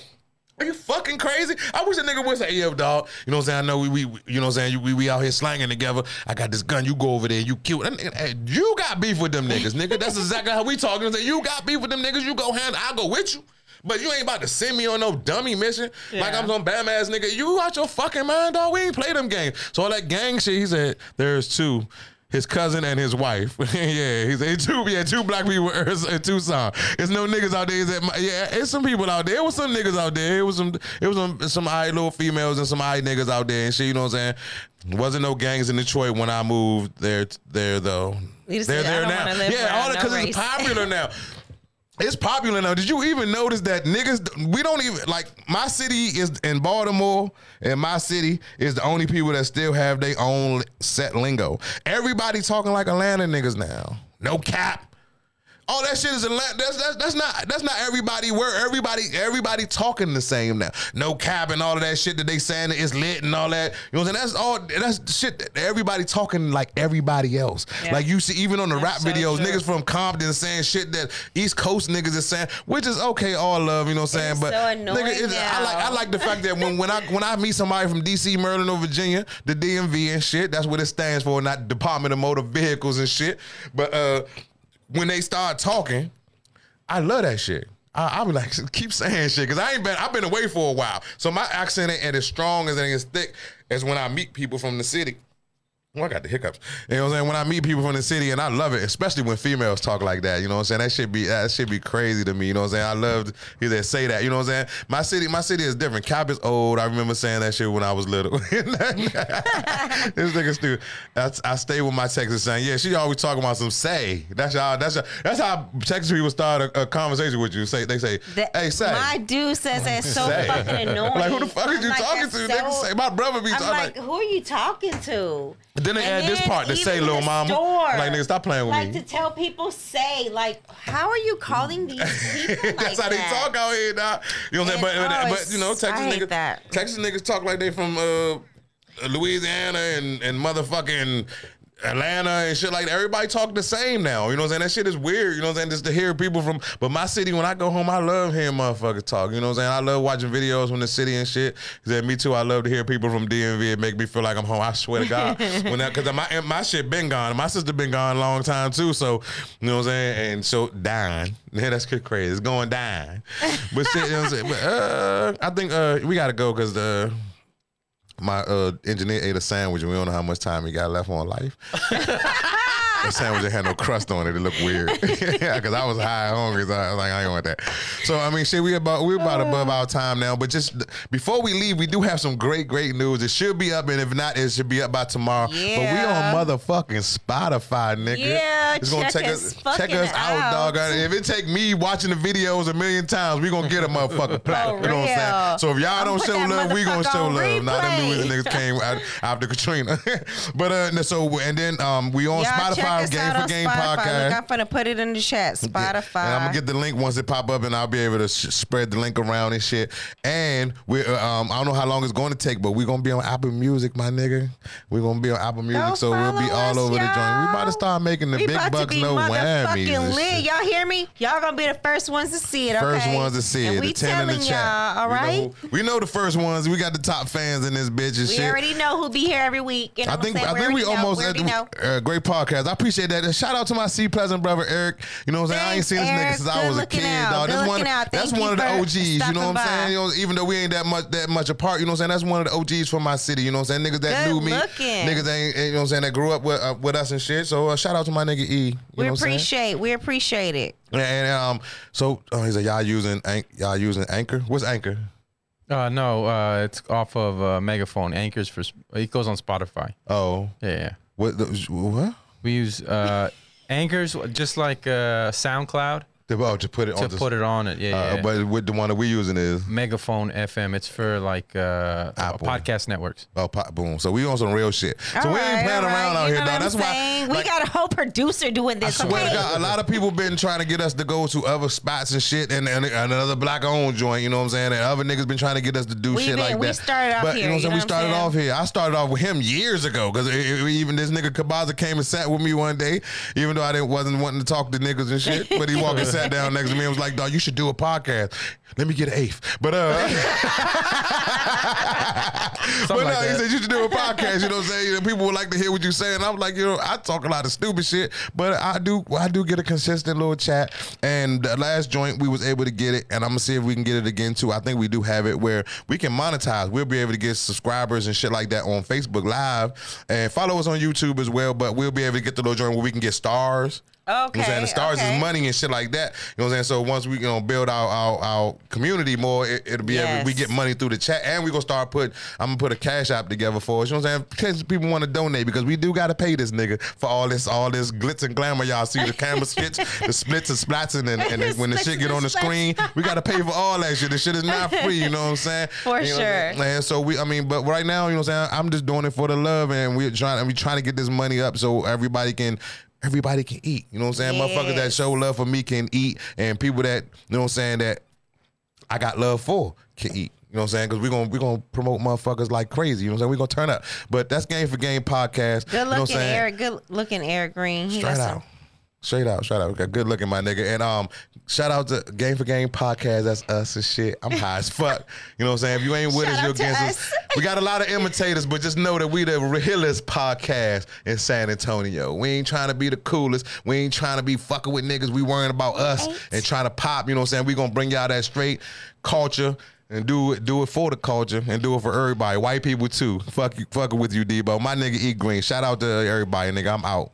Are you fucking crazy? I wish a nigga would say, yo, dog. You know what I'm saying? I know we, we you know what I'm saying? We, we out here slanging together. I got this gun. You go over there you kill. That nigga, hey, you got beef with them niggas, nigga. That's exactly how we talking. I'm saying? You got beef with them niggas. You go hand. I'll go with you. But you ain't about to send me on no dummy mission like I'm some bam ass nigga. You out your fucking mind, dog. We ain't play them games. So all that gang shit, he said, there's two. His cousin and his wife. yeah, he said two. Yeah, two black people in Tucson. There's no niggas out there. He said, yeah, it's some people out there. It was some niggas out there. It was some. It was some some eye little females and some eye niggas out there and shit. You know what I'm saying? Wasn't no gangs in Detroit when I moved there. There though. They're there now. Yeah, all because no it's popular now. It's popular now. Did you even notice that niggas? We don't even like my city is in Baltimore, and my city is the only people that still have their own set lingo. Everybody talking like Atlanta niggas now. No cap. All that shit is Atlanta. That's, that's that's not that's not everybody where everybody everybody talking the same now. No cap and all of that shit that they saying is lit and all that. You know what I'm saying? That's all that's shit that everybody talking like everybody else. Yeah. Like you see even on the rap so videos, true. niggas from Compton saying shit that East Coast niggas is saying, which is okay, all love, you know what I'm saying? It's but so it's- I like I like the fact that when, when I when I meet somebody from DC, Maryland, or Virginia, the DMV and shit, that's what it stands for, not Department of Motor Vehicles and shit. But uh when they start talking, I love that shit. I, I be like, keep saying shit because I ain't been. I've been away for a while, so my accent ain't as strong as it ain't as thick as when I meet people from the city. Well, I got the hiccups. You know what I'm saying? When I meet people from the city, and I love it, especially when females talk like that. You know what I'm saying? That should be that should be crazy to me. You know what I'm saying? I love to hear they say that. You know what I'm saying? My city, my city is different. Cap is old. I remember saying that shit when I was little. this nigga stupid. I, I stay with my Texas saying, yeah, she always talking about some say. That's how that's how, that's how Texas people start a, a conversation with you. Say they say, That- hey, say. My dude says that's so Say. fucking annoying. Like who the fuck is I'm you like, talking to? so- Niggas say my brother be I'm talking like, who are you talking to? Then they And add this part to say, little mama. store, Like, nigga, stop playing with like me. Like to tell people say like, how are you calling these people? That's like how they talk out here now. You know what I'm saying? But, And, but, oh, but, you know, Texas niggas, that. Texas niggas talk like they from uh, Louisiana and, and motherfucking Atlanta and shit like that. Everybody talk the same now. You know what I'm saying? That shit is weird. You know what I'm saying? Just to hear people from, but my city, when I go home, I love hearing motherfuckers talk. You know what I'm saying? I love watching videos from the city and shit. Cause me too. I love to hear people from DMV. It make me feel like I'm home. I swear to God. when that, cause my my shit been gone. My sister been gone a long time too. So you know what I'm saying? And so dying. Yeah, that's crazy. It's going down. But shit, you know what I'm saying? But uh, I think uh, we gotta go because the my uh, engineer ate a sandwich and we don't know how much time he got left on life. that sandwich have no crust on it. It looked weird. yeah, because I was high hungry, so I was like, I ain't want that. So I mean, shit, we about we about above our time now. But just before we leave, we do have some great, great news. It should be up, and if not, it should be up by tomorrow. Yeah. But we on motherfucking Spotify, nigga. Yeah, check take us us check us out, out. dog. If it take me watching the videos a million times, we gonna get a motherfucking plaque. You know what I'm saying? So if y'all don't show love, we gonna show love. Now them new niggas came out after Katrina. but uh, so and then um, we on Spotify, us Game for Game Spotify. podcast. Look, I'm gonna put it in the chat. Spotify. And I'm gonna get the link once it pop up, and I'll be able to sh- spread the link around and shit. And we, uh, um, I don't know how long it's going to take, but we're gonna be on Apple Music, my nigga. We're gonna be on Apple Music, Go so we'll be all us, over the joint. We about to start making the we big bucks, no whammies. lit. Y'all hear me? Y'all gonna be the first ones to see it. Okay? First ones to see and it. We the 10 in the chat. y'all. All We know who- We know the first ones. We got the top fans in this bitch and We shit. already know who be here every week. You know I think I think we already know. almost at the, uh, great podcast. I appreciate that. And shout out to my Seat Pleasant brother Eric. You know what I'm saying? I ain't Thanks, seen this nigga Eric. since I was a kid, out. dog. Good That's one. out. That's Thank one of the OGs. You know what I'm by. saying? You know, even though we ain't that much that much apart. You know what I'm saying? That's one of the OGs from my city. You know what I'm saying? Niggas that Good knew me, looking. niggas that ain't, you know what I'm saying? That grew up with uh, with us and shit. So uh, shout out to my nigga E. You We know what I'm appreciate. We appreciate it. And, and, um, so uh, he's like, y'all using y'all using Anchor? What's Anchor? Uh, no, uh, it's off of uh, Megaphone. Anchors for Sp- it goes on Spotify. Oh, Yeah, yeah. what? The, what? We use uh, Anchors just like uh, SoundCloud. To, oh, to put it to on. the- put it on it. Yeah, uh, yeah. But with the one that we're using is Megaphone FM. It's for like uh, Apple. podcast networks. oh pop boom. So we on some real shit. So All we ain't playing all around right, out you here, know dog. That's I'm why saying? we got a whole producer doing this. I this. swear okay? to God, a lot of people been trying to get us to go to other spots and shit, and, and, and another black owned joint. You know what I'm saying? And other niggas been trying to get us to do We shit been- like we that. started off but you know what I'm saying? we started off here. I started off with him years ago because even this nigga Kabaza came and sat with me one day, even though I didn't wasn't wanting to talk to niggas and shit. But he walked and sat down next to me and was like, "Dog, you should do a podcast. Let me get an eighth. But uh, but like no, he said you should do a podcast. You know what I'm saying? Know, people would like to hear what you're saying. I'm like, you know, I talk a lot of stupid shit, but I do I do get a consistent little chat. And the last joint we was able to get it, and I'm gonna see if we can get it again too. I think we do have it where we can monetize. We'll be able to get subscribers and shit like that on Facebook Live, and follow us on YouTube as well. But we'll be able to get the little joint where we can get stars. You know what I'm saying? The stars okay. is money and shit like that. You know what I'm saying? So once we you know build our our, our community more, it, it'll be able, we get money through the chat, and we gonna start put. I'm gonna put a cash app together for us. You know what I'm saying? Because people want to donate because we do gotta pay this nigga for all this all this glitz and glamour y'all see the camera skits, the splits and splats, and, and, and when the shit get on the screen, we gotta pay for all that shit. The shit is not free. You know what I'm saying? For You know sure. And so we, I mean, but right now, you know what I'm saying? I'm just doing it for the love, and we're trying, we trying to get this money up so everybody can. Everybody can eat. You know what I'm saying? Motherfuckers that show love for me can eat, and people that you know what I'm saying that I got love for can eat. You know what I'm saying? Because we're gonna we gonna promote motherfuckers like crazy. You know what I'm saying? We're gonna turn up. But that's Game for Game podcast. Good you know what I'm looking saying? Eric. Good looking Eric Green. He Straight out. Straight out, shout out. Good looking, my nigga. And um, shout out to Game for Game podcast. That's us and shit. I'm high as fuck. You know what I'm saying? If you ain't with Shout us, you're against us. us. We got a lot of imitators, but just know that we the realest podcast in San Antonio. We ain't trying to be the coolest. We ain't trying to be fucking with niggas. We worrying about us Right. and trying to pop. You know what I'm saying? We gonna bring y'all that straight culture. And do it, do it for the culture, and do it for everybody. White people too. Fuck you, fucking with you, Debo. My nigga Eric Green. Shout out to everybody, nigga. I'm out.